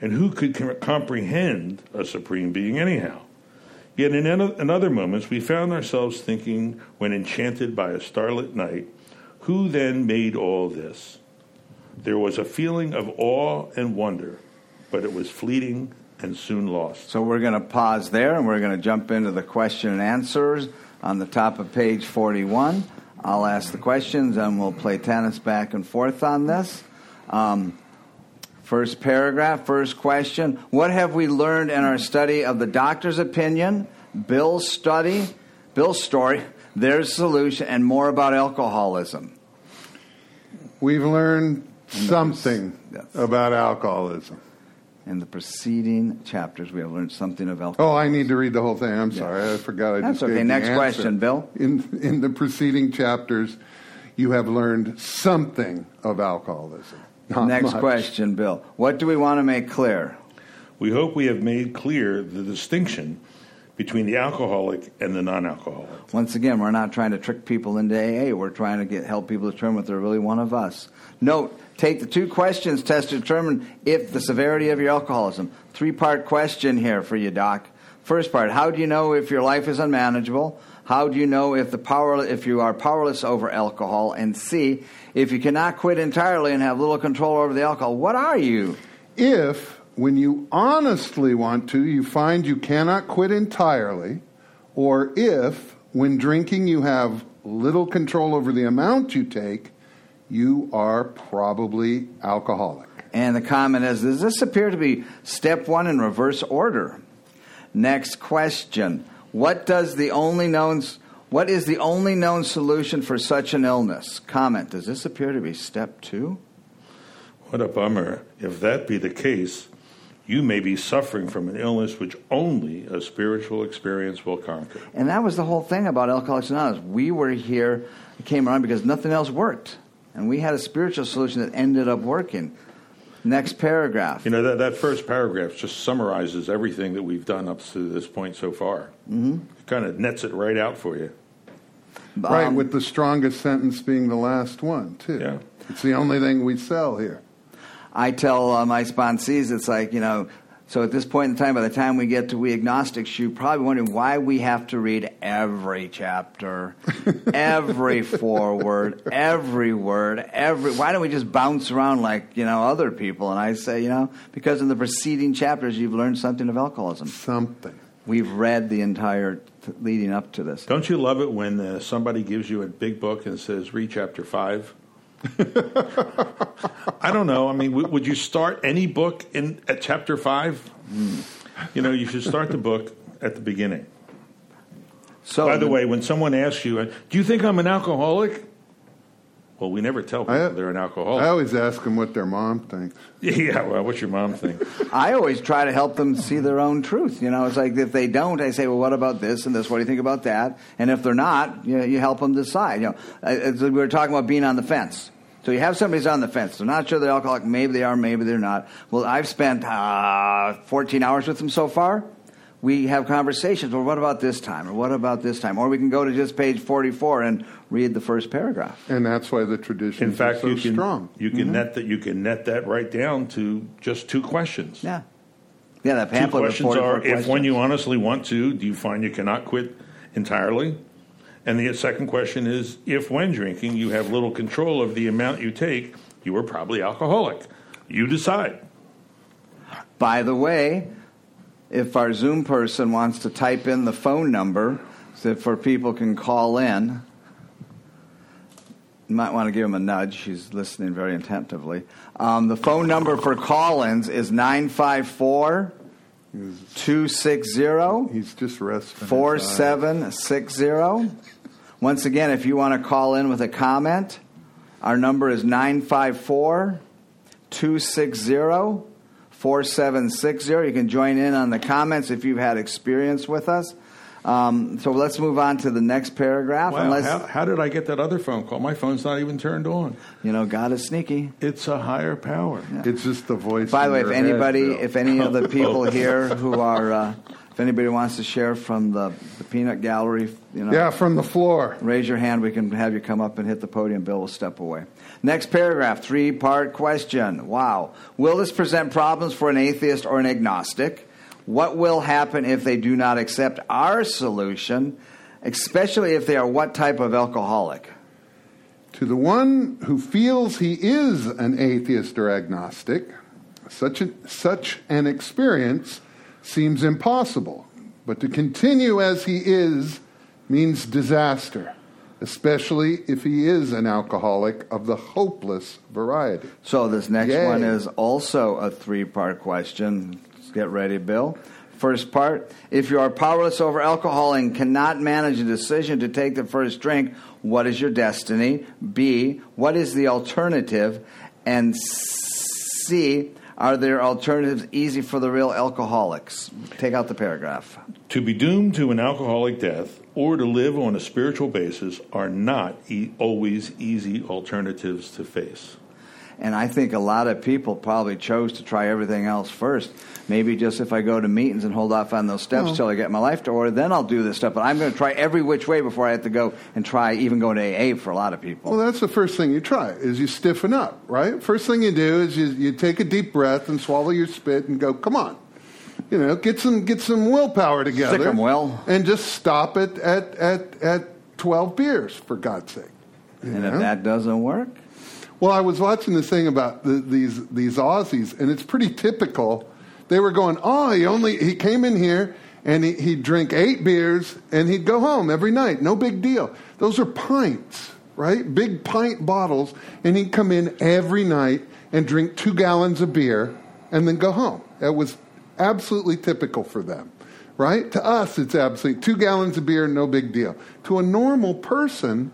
And who could comprehend a supreme being anyhow? Yet in, in other moments, we found ourselves thinking, when enchanted by a starlit night, who then made all this? There was a feeling of awe and wonder, but it was fleeting and soon lost. So we're going to pause there and we're going to jump into the question and answers on the top of page 41. I'll ask the questions and we'll play tennis back and forth on this. Um, first paragraph, first question. What have we learned in our study of the doctor's opinion, Bill's study, Bill's story, their solution, and more about alcoholism? We've learned something Yes. about alcoholism. In the preceding chapters, we have learned something of alcoholism. Oh, I need to read the whole thing. I'm sorry, I forgot. I That's just okay. Next question, Bill. In in the preceding chapters, you have learned something of alcoholism. Not Next much. question, Bill. What do we want to make clear? We hope we have made clear the distinction between the alcoholic and the non alcoholic. Once again, we're not trying to trick people into AA. We're trying to get help people determine if they're really one of us. Note: Take the two questions test to determine if the severity of your alcoholism. Three part question here for you, Doc. First part: How do you know if your life is unmanageable? How do you know if the power if you are powerless over alcohol? And C: If you cannot quit entirely and have little control over the alcohol, what are you? If, when you honestly want to, you find you cannot quit entirely, or if, when drinking, you have little control over the amount you take, you are probably alcoholic. And the comment is Does this appear to be step one in reverse order? Next question What does the only known what is the only known solution for such an illness? Comment Does this appear to be step two? What a bummer. If that be the case, you may be suffering from an illness which only a spiritual experience will conquer. And that was the whole thing about Alcoholics Anonymous. We were here, came around because nothing else worked. And we had a spiritual solution that ended up working. Next paragraph. You know, that, that first paragraph just summarizes everything that we've done up to this point so far. Mm-hmm. It kind of nets it right out for you. right, Um, with the strongest sentence being the last one, too. Yeah. It's the only thing we sell here. I tell uh, my sponsees, it's like, you know, so at this point in time, by the time we get to We Agnostics, you're probably wondering why we have to read every chapter, every foreword, every word, every. Why don't we just bounce around like, you know, other people? And I say, you know, because in the preceding chapters, you've learned something of alcoholism. Something. We've read the entire t- leading up to this. Don't you love it when uh, somebody gives you a big book and says, read chapter five? I don't know. I mean, w- would you start any book in at chapter five? You know, you should start the book at the beginning. So, By the way, when someone asks you, uh, "Do you think I'm an alcoholic?" Well, we never tell people I- they're an alcoholic. I always ask them what their mom thinks. yeah, well, what's your mom think? I always try to help them see their own truth. You know, it's like if they don't, I say, well, what about this and this? What do you think about that? And if they're not, you, know, you help them decide. You know, Uh, it's- we were talking about being on the fence. So you have somebody who's on the fence. They're not sure they're alcoholic. Maybe they are. Maybe they're not. Well, I've spent uh, 14 hours with them so far. We have conversations. Well, what about this time? Or what about this time? Or we can go to just page 44 and read the first paragraph. And that's why the tradition In fact, is so you can strong. you can net that you can net that right down to just two questions. Yeah. Yeah, that Two pamphlet with questions 44 are: If when you honestly want to, do you find you cannot quit entirely? And the second question is: If when drinking you have little control of the amount you take, you are probably alcoholic. You decide. By the way, if our Zoom person wants to type in the phone number so for people can call in, you might want to give him a nudge. He's listening very attentively. Um, the phone number for call ins is 954 260 He's just resting. 4760. Once again, if you want to call in with a comment, our number is 954 260 4760. You can join in on the comments if you've had experience with us. Um, so let's move on to the next paragraph. Wow, unless, how, how did I get that other phone call? My phone's not even turned on. you know, God is sneaky. It's a higher power. It's just the voice. By the way, if your head, anybody, if any of the people here who are, uh, if anybody wants to share from the, the peanut gallery, you know, yeah, from the floor. Raise your hand. We can have you come up and hit the podium. Bill will step away. Next paragraph, three part question. Wow. Will this present problems for an atheist or an agnostic? What will happen if they do not accept our solution, especially if they are what type of alcoholic? To the one who feels he is an atheist or agnostic, such, a, such an experience seems impossible. But to continue as he is means disaster, especially if he is an alcoholic of the hopeless variety. So this next Yay. one is also a three-part question. Let's get ready, Bill. First part: If you are powerless over alcohol and cannot manage a decision to take the first drink, what is your destiny? B. What is the alternative? And C. Are there alternatives easy for the real alcoholics? Take out the paragraph. To be doomed to an alcoholic death or to live on a spiritual basis are not e- always easy alternatives to face. And I think a lot of people probably chose to try everything else first. Maybe just if I go to meetings and hold off on those steps Well- till I get my life to order, then I'll do this stuff. But I'm going to try every which way before I have to go and try even going to AA for a lot of people. Well, that's the first thing you try is you stiffen up, right? First thing you do is you, you take a deep breath and swallow your spit and go, come on. You know, get some get some willpower together. Stick 'em, Will. And just stop it at, at, at 12 beers, for God's sake. And know? if that doesn't work, Well, I was watching this thing about the, these these Aussies, and it's pretty typical. They were going, "Oh, he only he came in here and he, he'd drink eight beers and he'd go home every night. No big deal. Those are pints, right? Big pint bottles, and he'd come in every night and drink two gallons of beer and then go home. That was absolutely typical for them." Right? To us, it's absolutely two gallons of beer, no big deal. To a normal person,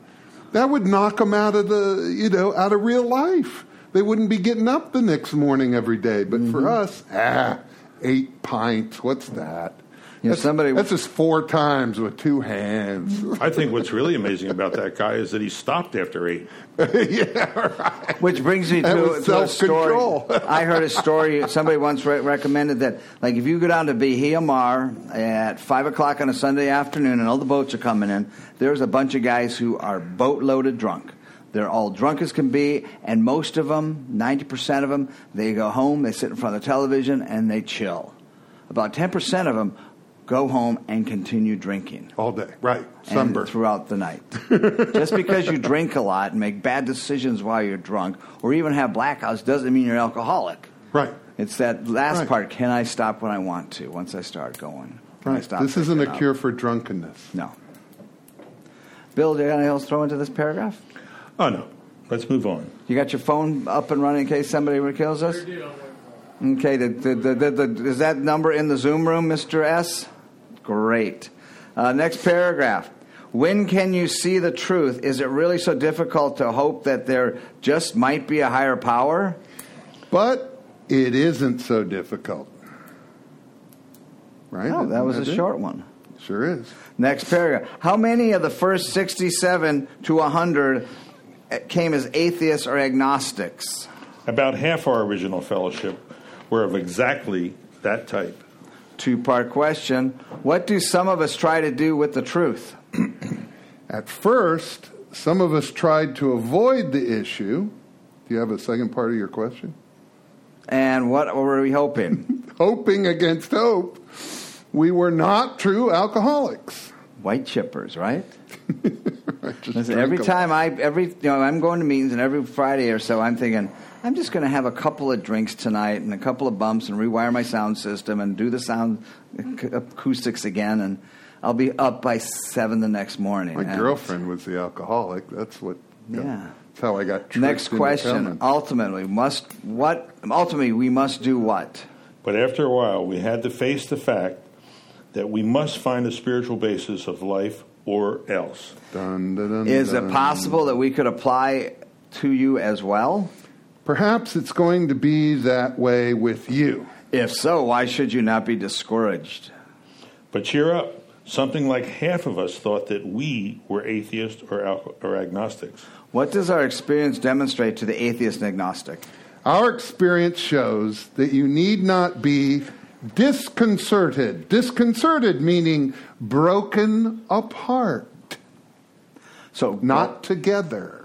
that would knock them out of the, you know, out of real life. They wouldn't be getting up the next morning every day. But for us, ah, eight pints, what's that? You know, that's, somebody- that's just four times with two hands. Mm-hmm. I think what's really amazing about that guy is that he stopped after eight. Yeah, which brings me That to, was to a story. self-control. I heard a story. Somebody once re- recommended that, like, if you go down to Bahia Mar at five o'clock on a Sunday afternoon, and all the boats are coming in, there's a bunch of guys who are boat loaded drunk. They're all drunk as can be, and most of them, ninety percent of them, they go home, they sit in front of the television, and they chill. About ten percent of them go home and continue drinking All day, right? Sunburn. throughout the night. Just because you drink a lot and make bad decisions while you're drunk, or even have blackouts, doesn't mean you're an alcoholic. Right. It's that last Right. part. Can I stop when I want to? Once I start going, Can I Right. stop This isn't a up? cure for drunkenness. No. Bill, do you got anything else to throw into this paragraph? Oh, no. Let's move on. You got your phone up and running in case somebody kills us? Okay, the, the, the, the, the, is that number in the Zoom room, Mr. S? Great. Uh, next paragraph. When can you see the truth? Is it really so difficult to hope that there just might be a higher power? But it isn't so difficult. Right? Oh, that was a short one. Sure is. Next paragraph. How many of the first 67 to 100 came as atheists or agnostics? About half our original fellowship were of exactly that type. Two part question. What do some of us try to do with the truth? At first, some of us tried to avoid the issue. Do you have a second part of your question? And what were we hoping? Hoping against hope, we were not true alcoholics. White chippers, right? Just Listen, every time I, every you know, I'm going to meetings, and every Friday or so, I'm thinking I'm just going to have a couple of drinks tonight and a couple of bumps and rewire my sound system and do the sound acoustics again, and I'll be up by seven the next morning. My And- girlfriend was the alcoholic. That's what. Yeah. That's how I got. Next question. Ultimately, must what? Ultimately, we must do what? But after a while, we had to face the fact that we must find a spiritual basis of life or else. Dun, dun, dun, Is it possible that we could apply to you as well? Perhaps it's going to be that way with you. If so, why should you not be discouraged? But cheer up. Something like half of us thought that we were atheists or, al- or agnostics. What does our experience demonstrate to the atheist and agnostic? Our experience shows that you need not be disconcerted. Disconcerted meaning broken apart, So, not together.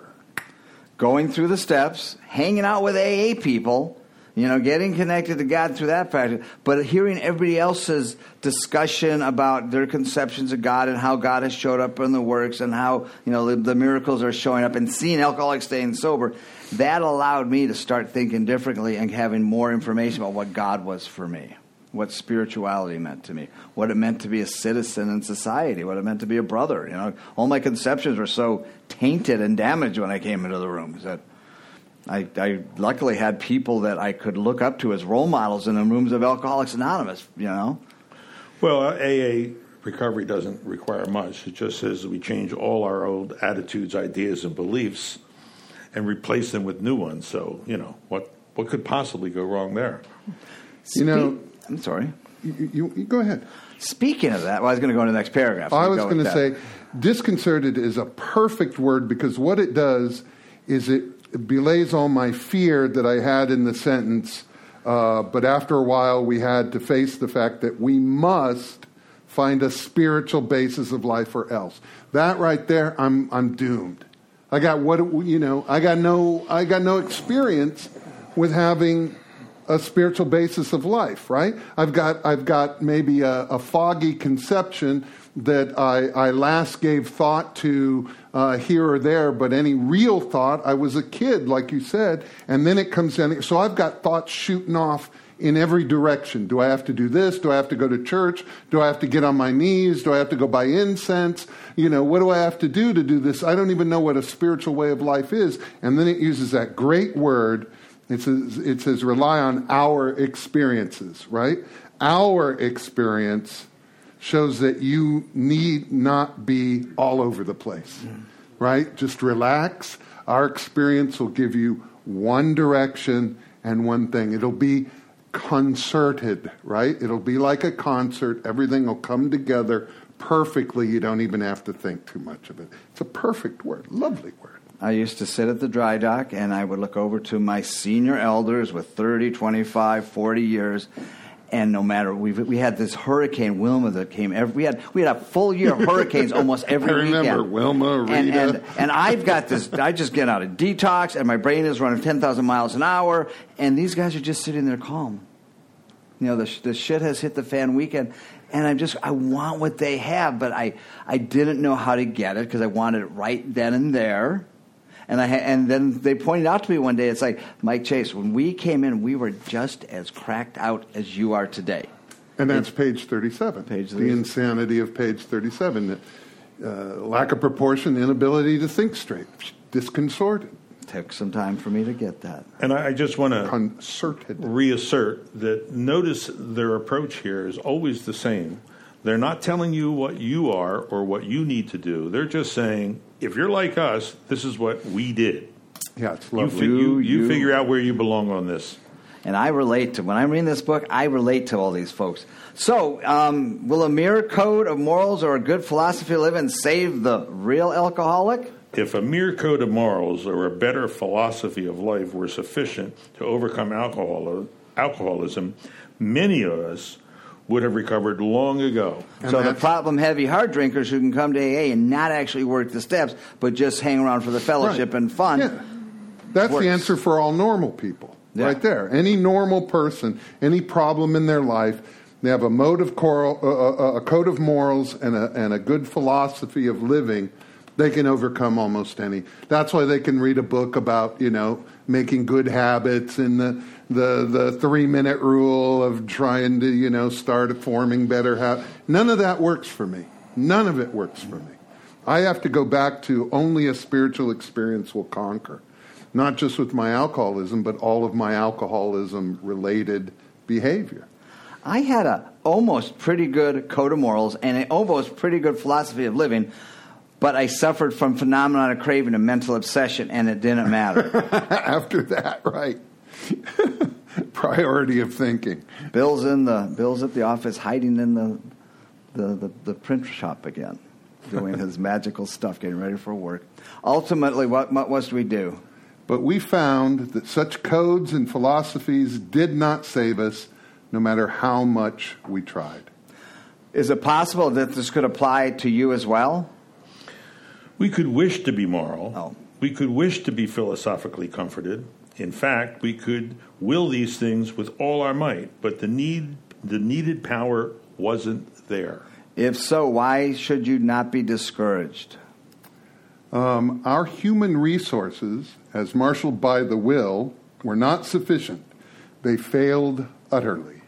going through the steps, hanging out with AA people, You know, getting connected to God through that factor, but hearing everybody else's discussion about their conceptions of God and how God has showed up in the works and how, you know, the, the miracles are showing up and seeing alcoholics staying sober, that allowed me to start thinking differently and having more information about what God was for me, what spirituality meant to me, what it meant to be a citizen in society, what it meant to be a brother. You know, all my conceptions were so tainted and damaged when I came into the rooms that I, I luckily had people that I could look up to as role models in the rooms of Alcoholics Anonymous. You know, Well, uh, AA recovery doesn't require much. It just says we change all our old attitudes, ideas, and beliefs and replace them with new ones. So, you know, what, what could possibly go wrong there? You know, Speak- I'm sorry. you, you, you go ahead. Speaking of that, well, I was going to go into the next paragraph. so I was going to say, disconcerted is a perfect word because what it does is it belays all my fear that I had in the sentence. Uh, but after a while, we had to face the fact that we must find a spiritual basis of life or else. That right there, I'm, I'm doomed. I got what you know. I got no. I got no experience with having a spiritual basis of life, right? I've got, I've got maybe a, a foggy conception that I, I last gave thought to uh, here or there, but any real thought, I was a kid, like you said, and then it comes down. So I've got thoughts shooting off in every direction. Do I have to do this? Do I have to go to church? Do I have to get on my knees? Do I have to go buy incense? You know, what do I have to do to do this? I don't even know what a spiritual way of life is. And then it uses that great word it says, it says rely on our experiences, right? Our experience shows that you need not be all over the place, right? Just relax. Our experience will give you one direction and one thing. It'll be concerted, right? It'll be like a concert. Everything will come together perfectly. You don't even have to think too much of it. It's a perfect word, lovely word. I used to sit at the dry dock and I would look over to my senior elders with 30, 25, 40 years. And no matter we we had this hurricane Wilma that came every we had we had a full year of hurricanes almost every I remember weekend. Wilma, Rita. and, and and I've got this. I just get out of detox, and my brain is running ten thousand miles an hour, and these guys are just sitting there calm. You know, the the shit has hit the fan weekend, and I'm just I want what they have, but I I didn't know how to get it because I wanted it right then and there. And I and then they pointed out to me one day, it's like Mike Chase. When we came in, we were just as cracked out as you are today. And that's page 37. Page the insanity of page 37. Uh, lack of proportion, inability to think straight, disconcerted, Took some time for me to get that. And I, I just want to concerted. reassert that notice their approach here is always the same. They're not telling you what you are or what you need to do. They're just saying, if you're like us, this is what we did. Yeah, it's You, lovely. fi- you, you you- figure out where you belong on this. And I relate to when I'm reading this book. I relate to all these folks. So, um, will a mere code of morals or a good philosophy of living save the real alcoholic? If a mere code of morals or a better philosophy of life were sufficient to overcome alcohol, alcoholism, many of us would have recovered long ago. And so the problem heavy hard drinkers who can come to AA and not actually work the steps, but just hang around for the fellowship Right. and fun. Yeah. That's works. the answer for all normal people, Yeah. right there. Any normal person, any problem in their life, they have a mode of coral, uh, uh, a code of morals, and a, and a good philosophy of living. They can overcome almost any. That's why they can read a book about you know making good habits and the the the three minute rule of trying to you know start forming better habits. None of that works for me. None of it works for me. I have to go back to only a spiritual experience will conquer, not just with my alcoholism, but all of my alcoholism related behavior. I had a almost pretty good code of morals and an almost pretty good philosophy of living, but I suffered from phenomenon of craving and mental obsession, and it didn't matter. After that, right? Priority of thinking. Bill's in the Bill's at the office, hiding in the the, the, the print shop again, doing his magical stuff, getting ready for work. Ultimately, what, what must we do? But we found that such codes and philosophies did not save us, no matter how much we tried. Is it possible that this could apply to you as well? We could wish to be moral. Oh. We could wish to be philosophically comforted. In fact, we could will these things with all our might, but the need the needed power wasn't there. If so, why should you not be discouraged? Um, our human resources, as marshaled by the will, were not sufficient. They failed utterly.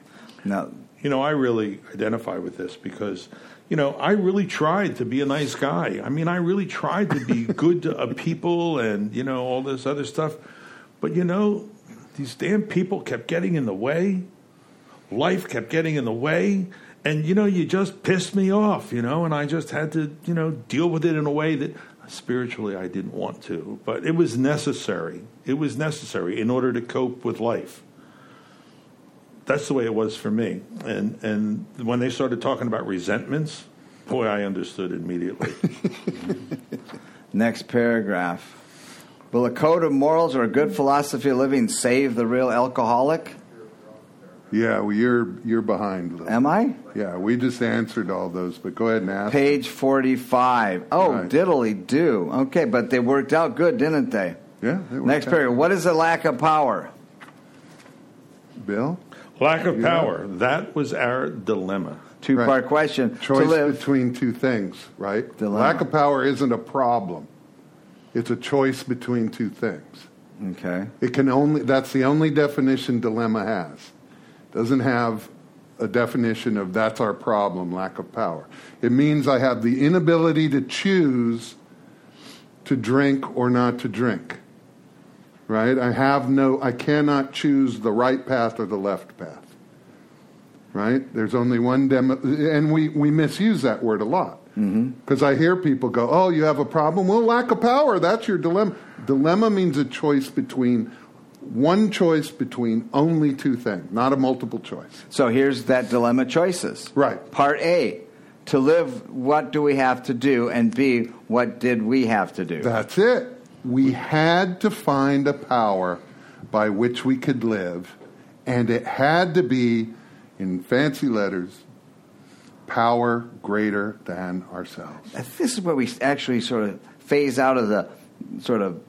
No. You know, I really identify with this because, you know, I really tried to be a nice guy. I mean, I really tried to be good to uh, people and, you know, all this other stuff. But, you know, these damn people kept getting in the way. Life kept getting in the way. And, you know, you just pissed me off, you know, and I just had to, you know, deal with it in a way that spiritually I didn't want to. But it was necessary. It was necessary in order to cope with life that's the way it was for me. And and when they started talking about resentments, boy, I understood immediately. Next paragraph. Will a code of morals or a good philosophy of living save the real alcoholic? Yeah, well, you're you're behind. Lou. Am I? Yeah, we just answered all those, but go ahead and ask. Page 45. Oh, Right. diddly do. Okay, but they worked out good, didn't they? Yeah. it worked Next out. paragraph. What is a lack of power? Bill, Lack of power. That was our dilemma. Two part Right. question. choice to live. between two things, right? Dilemma. Lack of power isn't a problem. It's a choice between two things. Okay. It can only that's the only definition dilemma has. Doesn't have a definition of that's our problem, lack of power. It means I have the inability to choose to drink or not to drink. Right? I have no I cannot choose the right path or the left path. Right? There's only one demo and we, we misuse that word a lot. Because I hear people go, Oh, you have a problem? Well, lack of power, that's your dilemma. Dilemma means a choice between one choice between only two things, not a multiple choice. So here's that dilemma choices. Right. Part A. To live, what do we have to do? And B, what did we have to do? That's it. We had to find a power by which we could live, and it had to be, in fancy letters, power greater than ourselves. this is where we actually sort of phase out of the sort of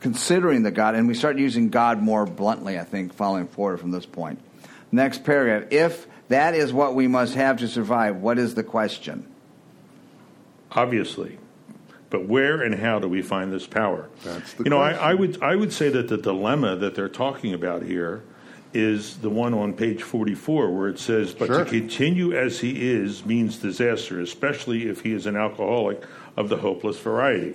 considering the God, and we start using God more bluntly, I think, following forward from this point. Next paragraph. If that is what we must have to survive, what is the question? Obviously. But where and how do we find this power? That's the you know, I. I would I would say that the dilemma that they're talking about here is the one on page 44 where it says, "But Sure. to continue as he is means disaster, especially if he is an alcoholic of the hopeless variety.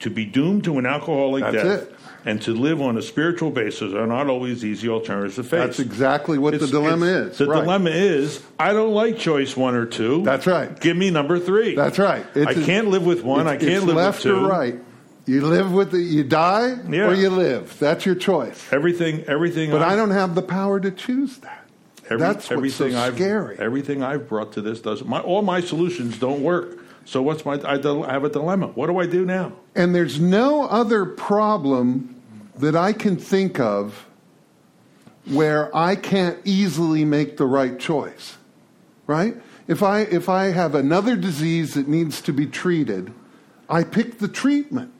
To be doomed to an alcoholic That's death it. and to live on a spiritual basis are not always easy alternatives to face. That's exactly what the dilemma is. The Right. dilemma is I don't like choice one or two. That's right. Give me number three. That's right. I can't live with one. I can't live left with two. or right. You live with the, you die Yeah. or you live. That's your choice. Everything, everything. But I've- I don't have the power to choose that. every- That's what's so everything I've, scary. Everything I've brought to this doesn't. My, all my solutions don't work. So what's my? I I have a dilemma. What do I do now? And there's no other problem that I can think of where I can't easily make the right choice. Right? If I if I have another disease that needs to be treated, I pick the treatment.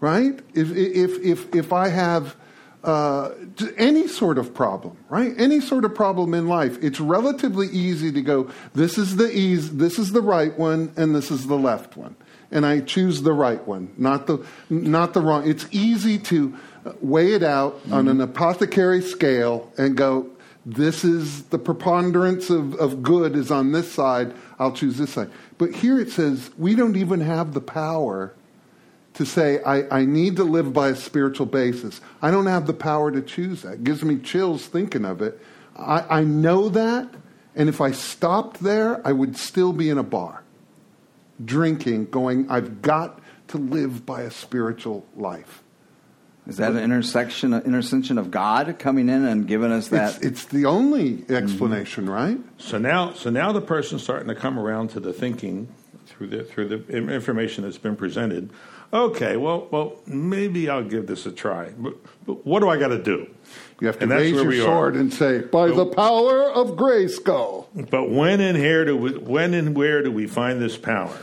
Right? If if if if I have uh, any sort of problem, right? Any sort of problem in life, it's relatively easy to go. This is the ease. This is the right one, and this is the left one, and I choose the right one, not the not the wrong. It's easy to uh, weigh it out on an apothecary scale and go. This is the preponderance of, of good is on this side. I'll choose this side. But here it says we don't even have the power to say, I, I need to live by a spiritual basis. I don't have the power to choose that. It gives me chills thinking of it. I, I know that, and if I stopped there, I would still be in a bar, drinking, going, I've got to live by a spiritual life. Is that an intersection, intervention of God coming in and giving us that? It's, it's the only explanation, mm-hmm. right? So now, so now the person's starting to come around to the thinking through the through the information that's been presented. Okay, well, well, maybe I'll give this a try. But, but what do I got to do? You have to raise your we are. sword and say, by the power of Grayskull. But when and here do we, when and where do we find this power?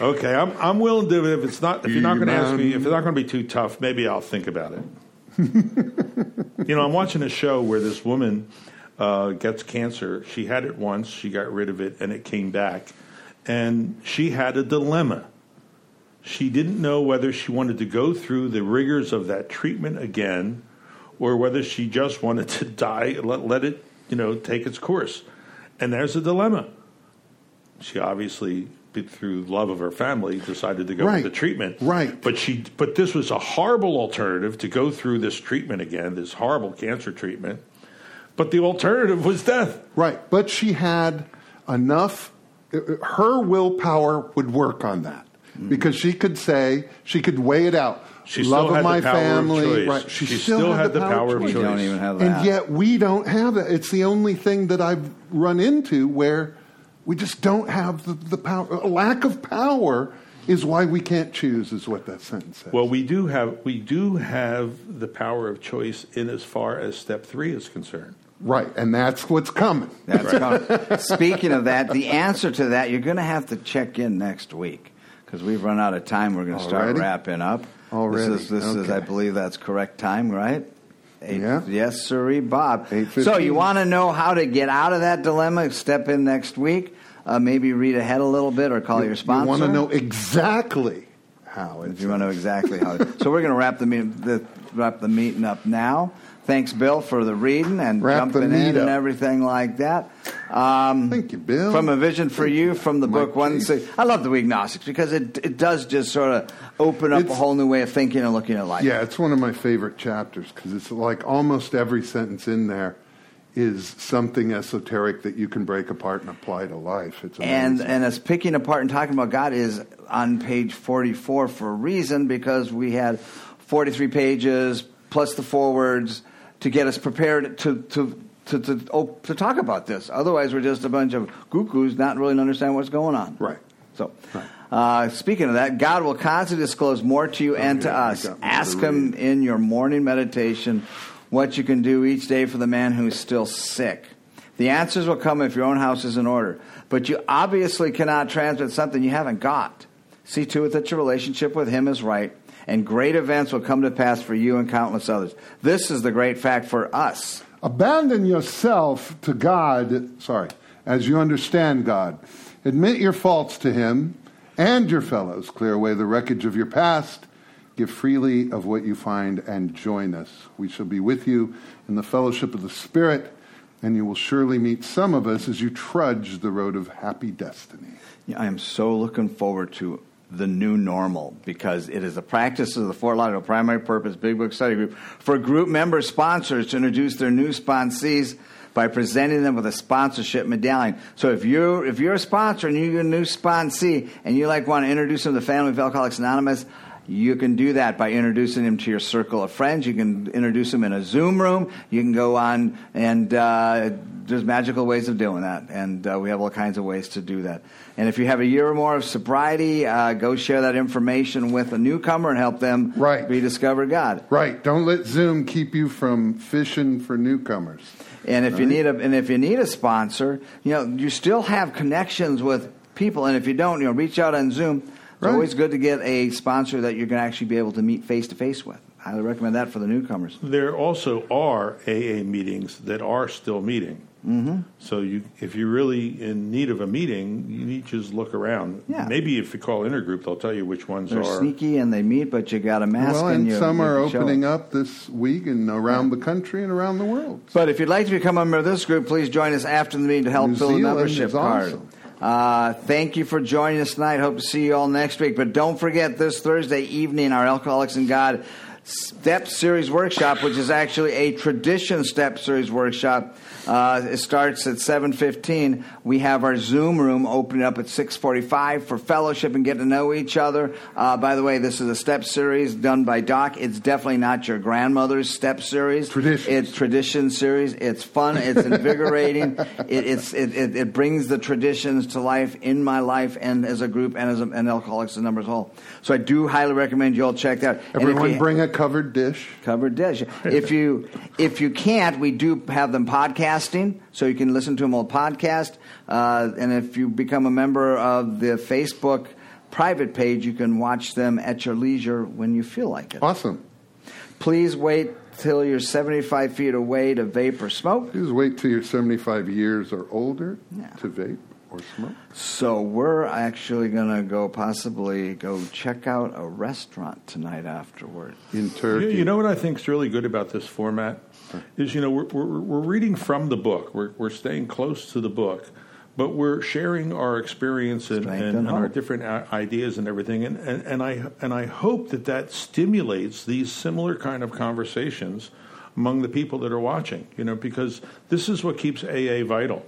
Okay, I'm I'm willing to if it's not if you're not going to ask me if it's not going to be too tough, maybe I'll think about it. you know, I'm watching a show where this woman uh, gets cancer. She had it once, she got rid of it, and it came back, and she had a dilemma. She didn't know whether she wanted to go through the rigors of that treatment again, or whether she just wanted to die, let let it you know take its course. And there's a dilemma. She obviously through love of her family decided to go Right. with the treatment Right. but she but this was a horrible alternative to go through this treatment again this horrible cancer treatment but the alternative was death Right, but she had enough. Uh, her willpower would work on that Mm-hmm. because she could say she could weigh it out. She Love still of had the my power of family, choice. right? She, She still, still had, had the the power, power of of choice. We don't even have that. And yet we don't have that. It's the only thing that I've run into where we just don't have the, the power. A lack of power is why we can't choose. Is what that sentence says. well we do have we do have the power of choice in as far as step 3 is concerned right, and that's what's coming. That's coming. Speaking of that, the answer to that, you're going to have to check in next week because we've run out of time. We're going to start wrapping up. Already? This is, this is, Okay. I believe that's correct time, right? Eight, Yeah. Yes, sirree, Bob. So you want to know how to get out of that dilemma? Step in next week. Uh, maybe read ahead a little bit or call your sponsor. You want to know exactly how. if you want to know exactly how. so we're going to wrap the, meet, the wrap the meeting up now. Thanks, Bill, for the reading and Wrap jumping in up. and everything like that. Um, Thank you, Bill. From a vision for you, from the book One. Six. I love the We Agnostics because it it does just sort of open up a whole new way of thinking and looking at life. Yeah, it's one of my favorite chapters because it's like almost every sentence in there is something esoteric that you can break apart and apply to life. It's amazing. And and as picking apart and talking about God is on page forty four for a reason because we had forty three pages plus the forwards to get us prepared to to. To, to, oh, to talk about this. Otherwise, we're just a bunch of cuckoos not really understand what's going on. Right. So, uh, speaking of that, God will constantly disclose more to you and to yeah, I us. Ask to Him in your morning meditation what you can do each day for the man who's still sick. The answers will come if your own house is in order. But you obviously cannot transmit something you haven't got. See to it that your relationship with Him is right, and great events will come to pass for you and countless others. This is the great fact for us. Abandon yourself to God, sorry, as you understand God. Admit your faults to Him and your fellows. Clear away the wreckage of your past. Give freely of what you find and join us. We shall be with you in the fellowship of the Spirit, and you will surely meet some of us as you trudge the road of happy destiny. Yeah, I am so looking forward to the new normal because it is the practice of the Fort Lauderdale Primary Purpose Big Book Study Group for group member sponsors to introduce their new sponsees by presenting them with a sponsorship medallion. So if you if you're a sponsor and you're a new sponsee and you like want to introduce them to the family of Alcoholics Anonymous, you can do that by introducing them to your circle of friends. You can introduce them in a Zoom room. You can go on, and uh, there's magical ways of doing that. And uh, we have all kinds of ways to do that. And if you have a year or more of sobriety, uh, go share that information with a newcomer and help them Right. rediscover God. Right. Don't let Zoom keep you from fishing for newcomers. And if you need a and if you need a sponsor, you know you still have connections with people. And if you don't, you know, reach out on Zoom. It's Right. always good to get a sponsor that you're going to actually be able to meet face to face with. I Highly recommend that for the newcomers. There also are AA meetings that are still meeting. Mm-hmm. So you, if you're really in need of a meeting, you need to just look around. Yeah. Maybe if you call intergroup, they'll tell you which ones They're are. sneaky and they meet, but you got a mask well, and and you. some you are can opening up this week and around the country and around the world. But if you'd like to become a member of this group, please join us after the meeting to help New fill the Zealand membership card. awesome. Uh, thank you for joining us tonight. Hope to see you all next week. But don't forget this Thursday evening, our Alcoholics and God Step Series workshop, which is actually a tradition Step Series workshop. Uh, it starts at 7.15. We have our Zoom room opening up at 6.45 for fellowship and get to know each other. Uh, by the way, this is a Step Series done by Doc. It's definitely not your grandmother's Step Series. Traditions. It's tradition series. It's fun. It's invigorating. it, it's, it, it, it brings the traditions to life in my life and as a group and as a, and Alcoholics Anonymous Whole. So I do highly recommend you all check that. out. Everyone bring a covered dish. covered dish. If you if you can't, we do have them podcasting, so you can listen to them on podcast. Uh, and if you become a member of the Facebook private page. You can watch them at your leisure when you feel like it. Awesome. Please wait till you're 75 feet away to vape or smoke. Please wait till you're 75 years or older Yeah. to vape. So we're actually going to go possibly go check out a restaurant tonight afterward. In You, Turkey. you know what I think is really good about this format is you know we're, we're, we're reading from the book. We're, we're staying close to the book, but we're sharing our experience and, and, and and our different uh, ideas and everything. And, and, and I and I hope that that stimulates these similar kind of conversations among the people that are watching. You know, because this is what keeps AA vital.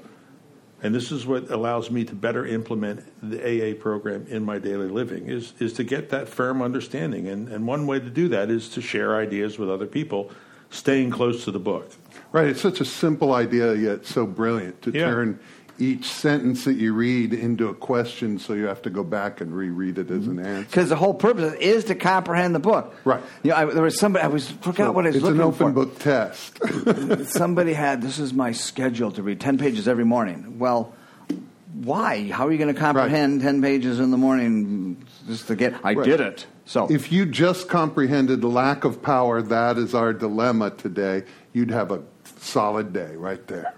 And this is what allows me to better implement the AA program in my daily living is, is to get that firm understanding. And, and one way to do that is to share ideas with other people, staying close to the book. Right. It's such a simple idea, yet so brilliant to Yeah. turn each sentence that you read into a question so you have to go back and reread it as an mm-hmm. answer. Because the whole purpose is to comprehend the book. Right. You know, I, there was somebody, I was, forgot what I was it's looking an open for. book test. somebody had this is my schedule to read 10 pages every morning well why how are you going to comprehend 10 pages in the morning just to get i Right. did it so if you just comprehended the lack of power, that is our dilemma today, you'd have a solid day right there.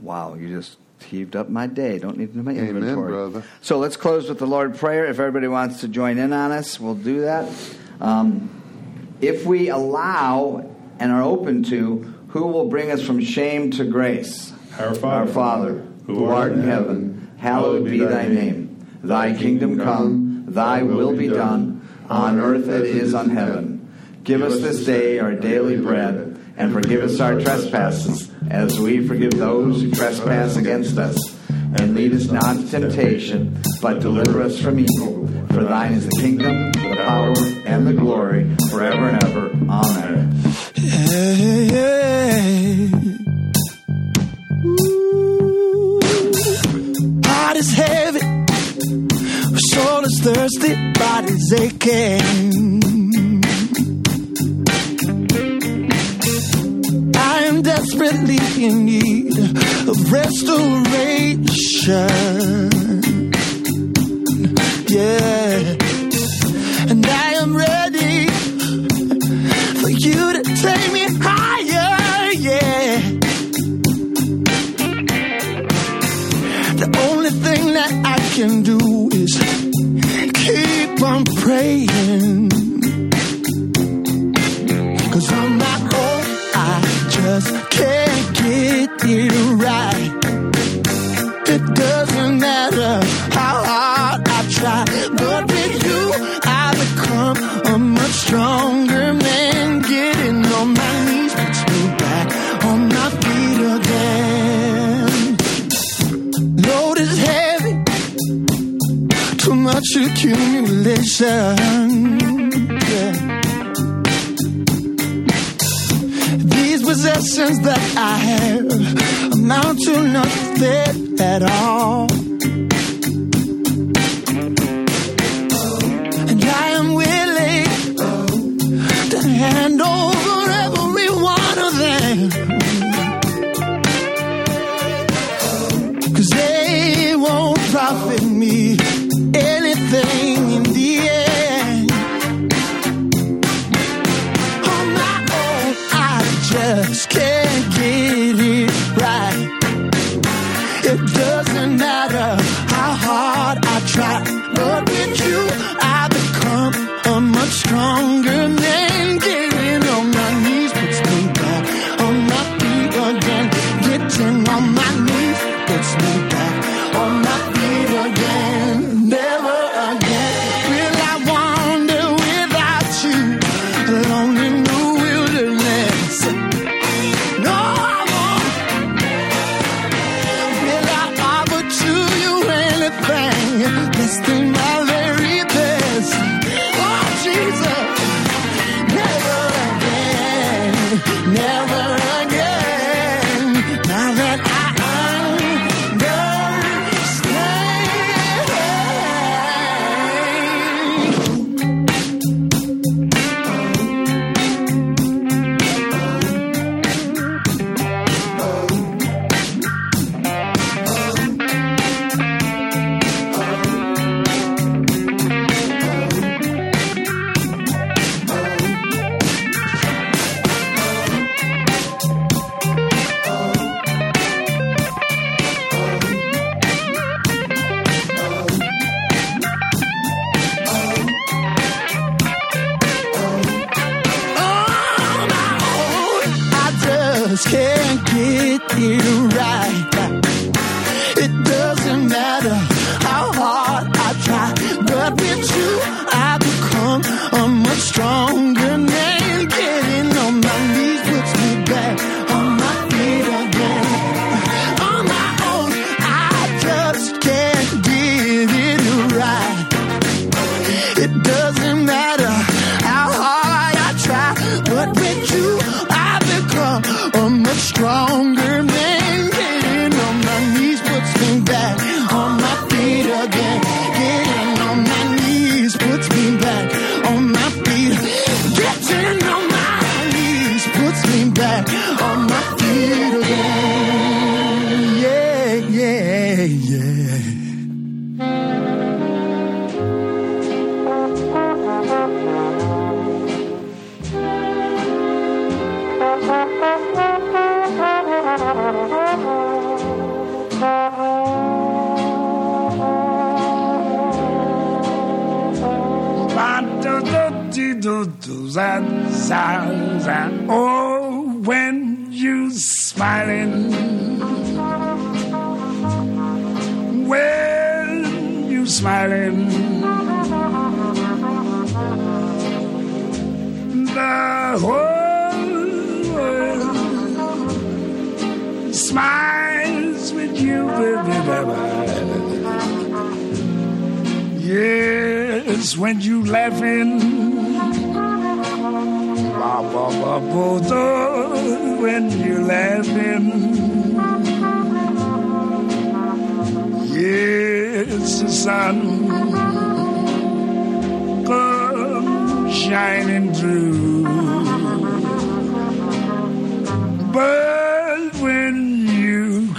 wow you just heaved up my day. Don't need to know my Amen, inventory. brother. so let's close with the lord prayer. If everybody wants to join in on us we'll do that. Um, if we allow and are open to who will bring us from shame to grace? Our Father, Our Father, who art in heaven, hallowed be thy name. Thy kingdom come, thy will be done, on earth as it is on heaven. Give us this day our daily bread, and forgive us our trespasses, as we forgive those who trespass against us. And lead us not into temptation, but deliver us from evil. For thine is the kingdom, the power, and the glory, forever and ever. Amen. Hey, hey. Heart is heavy, soul is thirsty, body's aching. Desperately in need of restoration. Yeah, and I am ready for you to take me higher, yeah. The only thing that I can do is keep on praying. Yeah. These possessions that I have amount to nothing at all.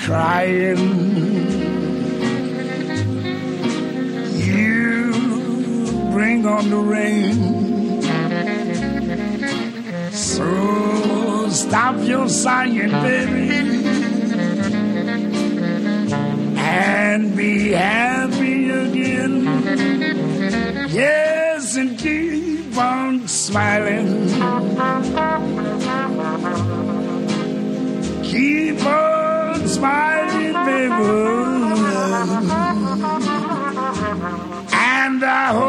crying. You bring on the rain. So stop your sighing, baby, and be happy again. Yes, and keep on smiling. mighty people. And I hope.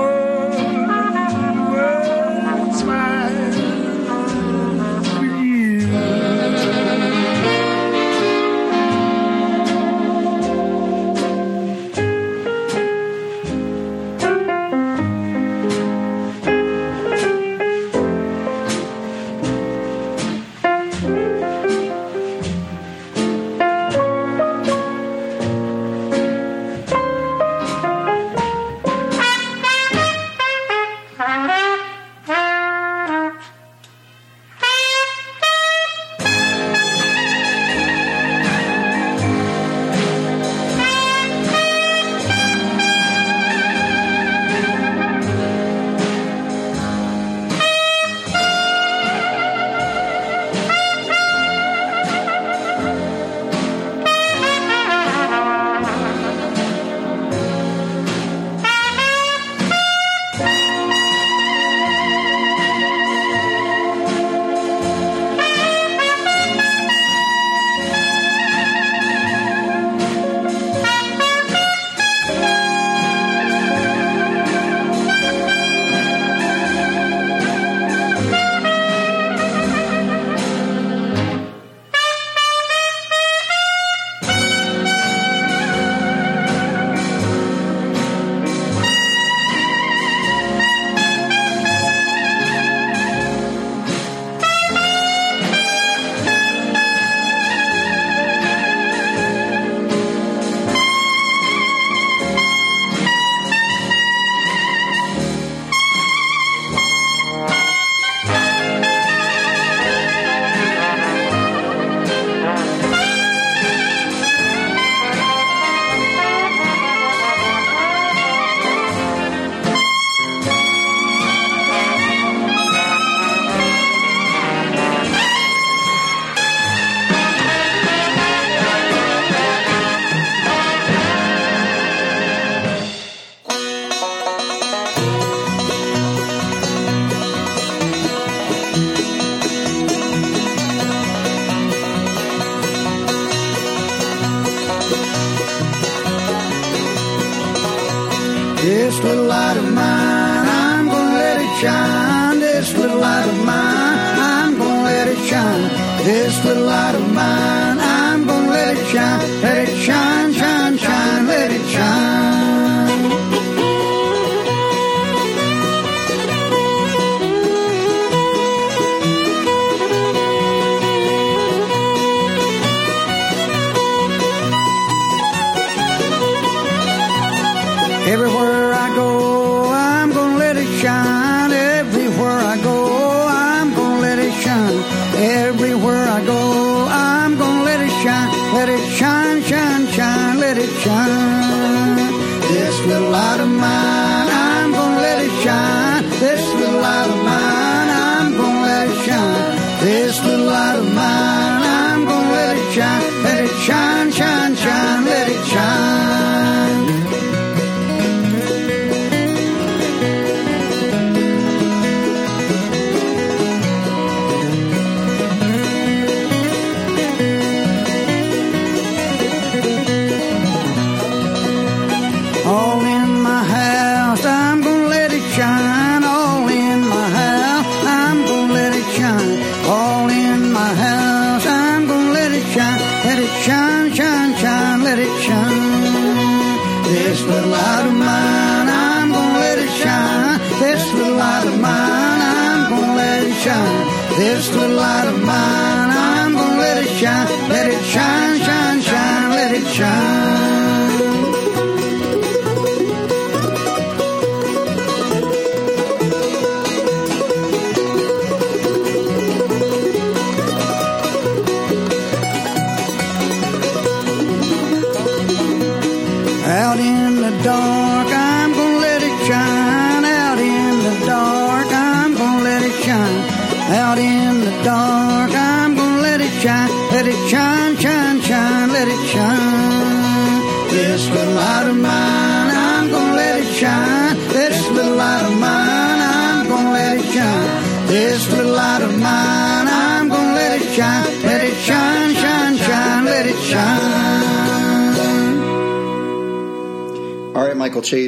This will light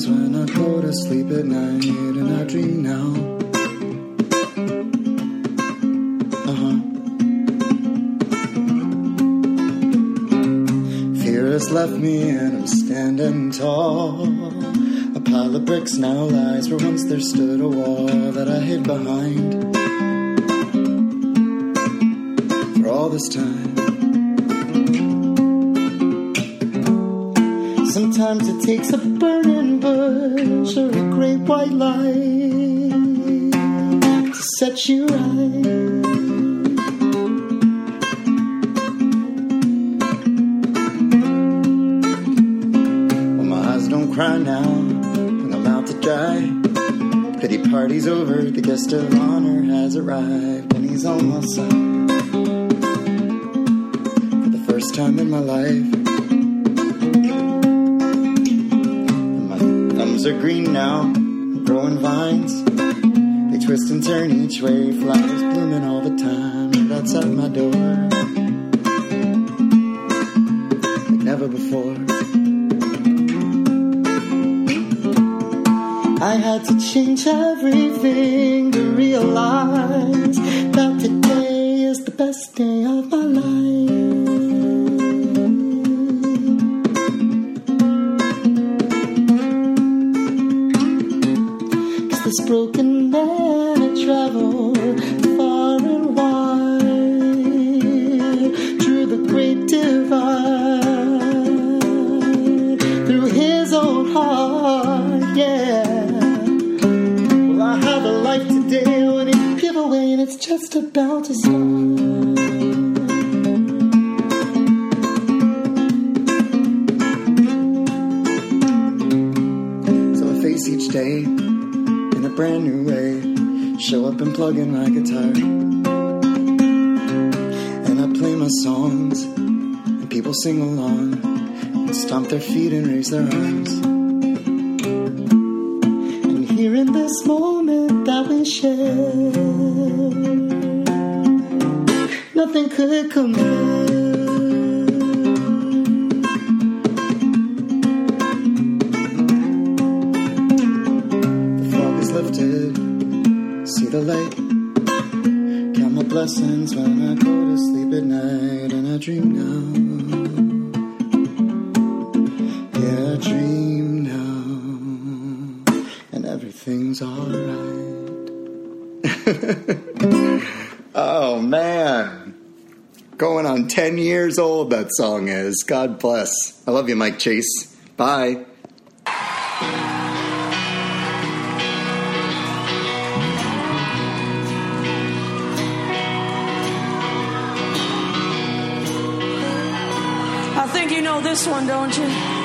happens when I go to sleep at night and I dream now. Uh huh. Fear has left me and I'm standing tall. A pile of bricks now lies where once there stood a wall that I hid behind. For all this time. Sometimes it takes a flash a great white light to set you right. Well, my eyes don't cry now, and I'm out to dry. Pity party's over, the guest of honor has arrived, and he's on my side. sing along and stomp their feet and raise their arms. And here in this moment that we share, nothing could come lifted, see the light. Count my blessings when I go to sleep at night, and I dream now. that song is. God bless. I love you, Mike Chase. Bye. I think you know this one, don't you?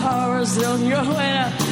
horrors in your hair.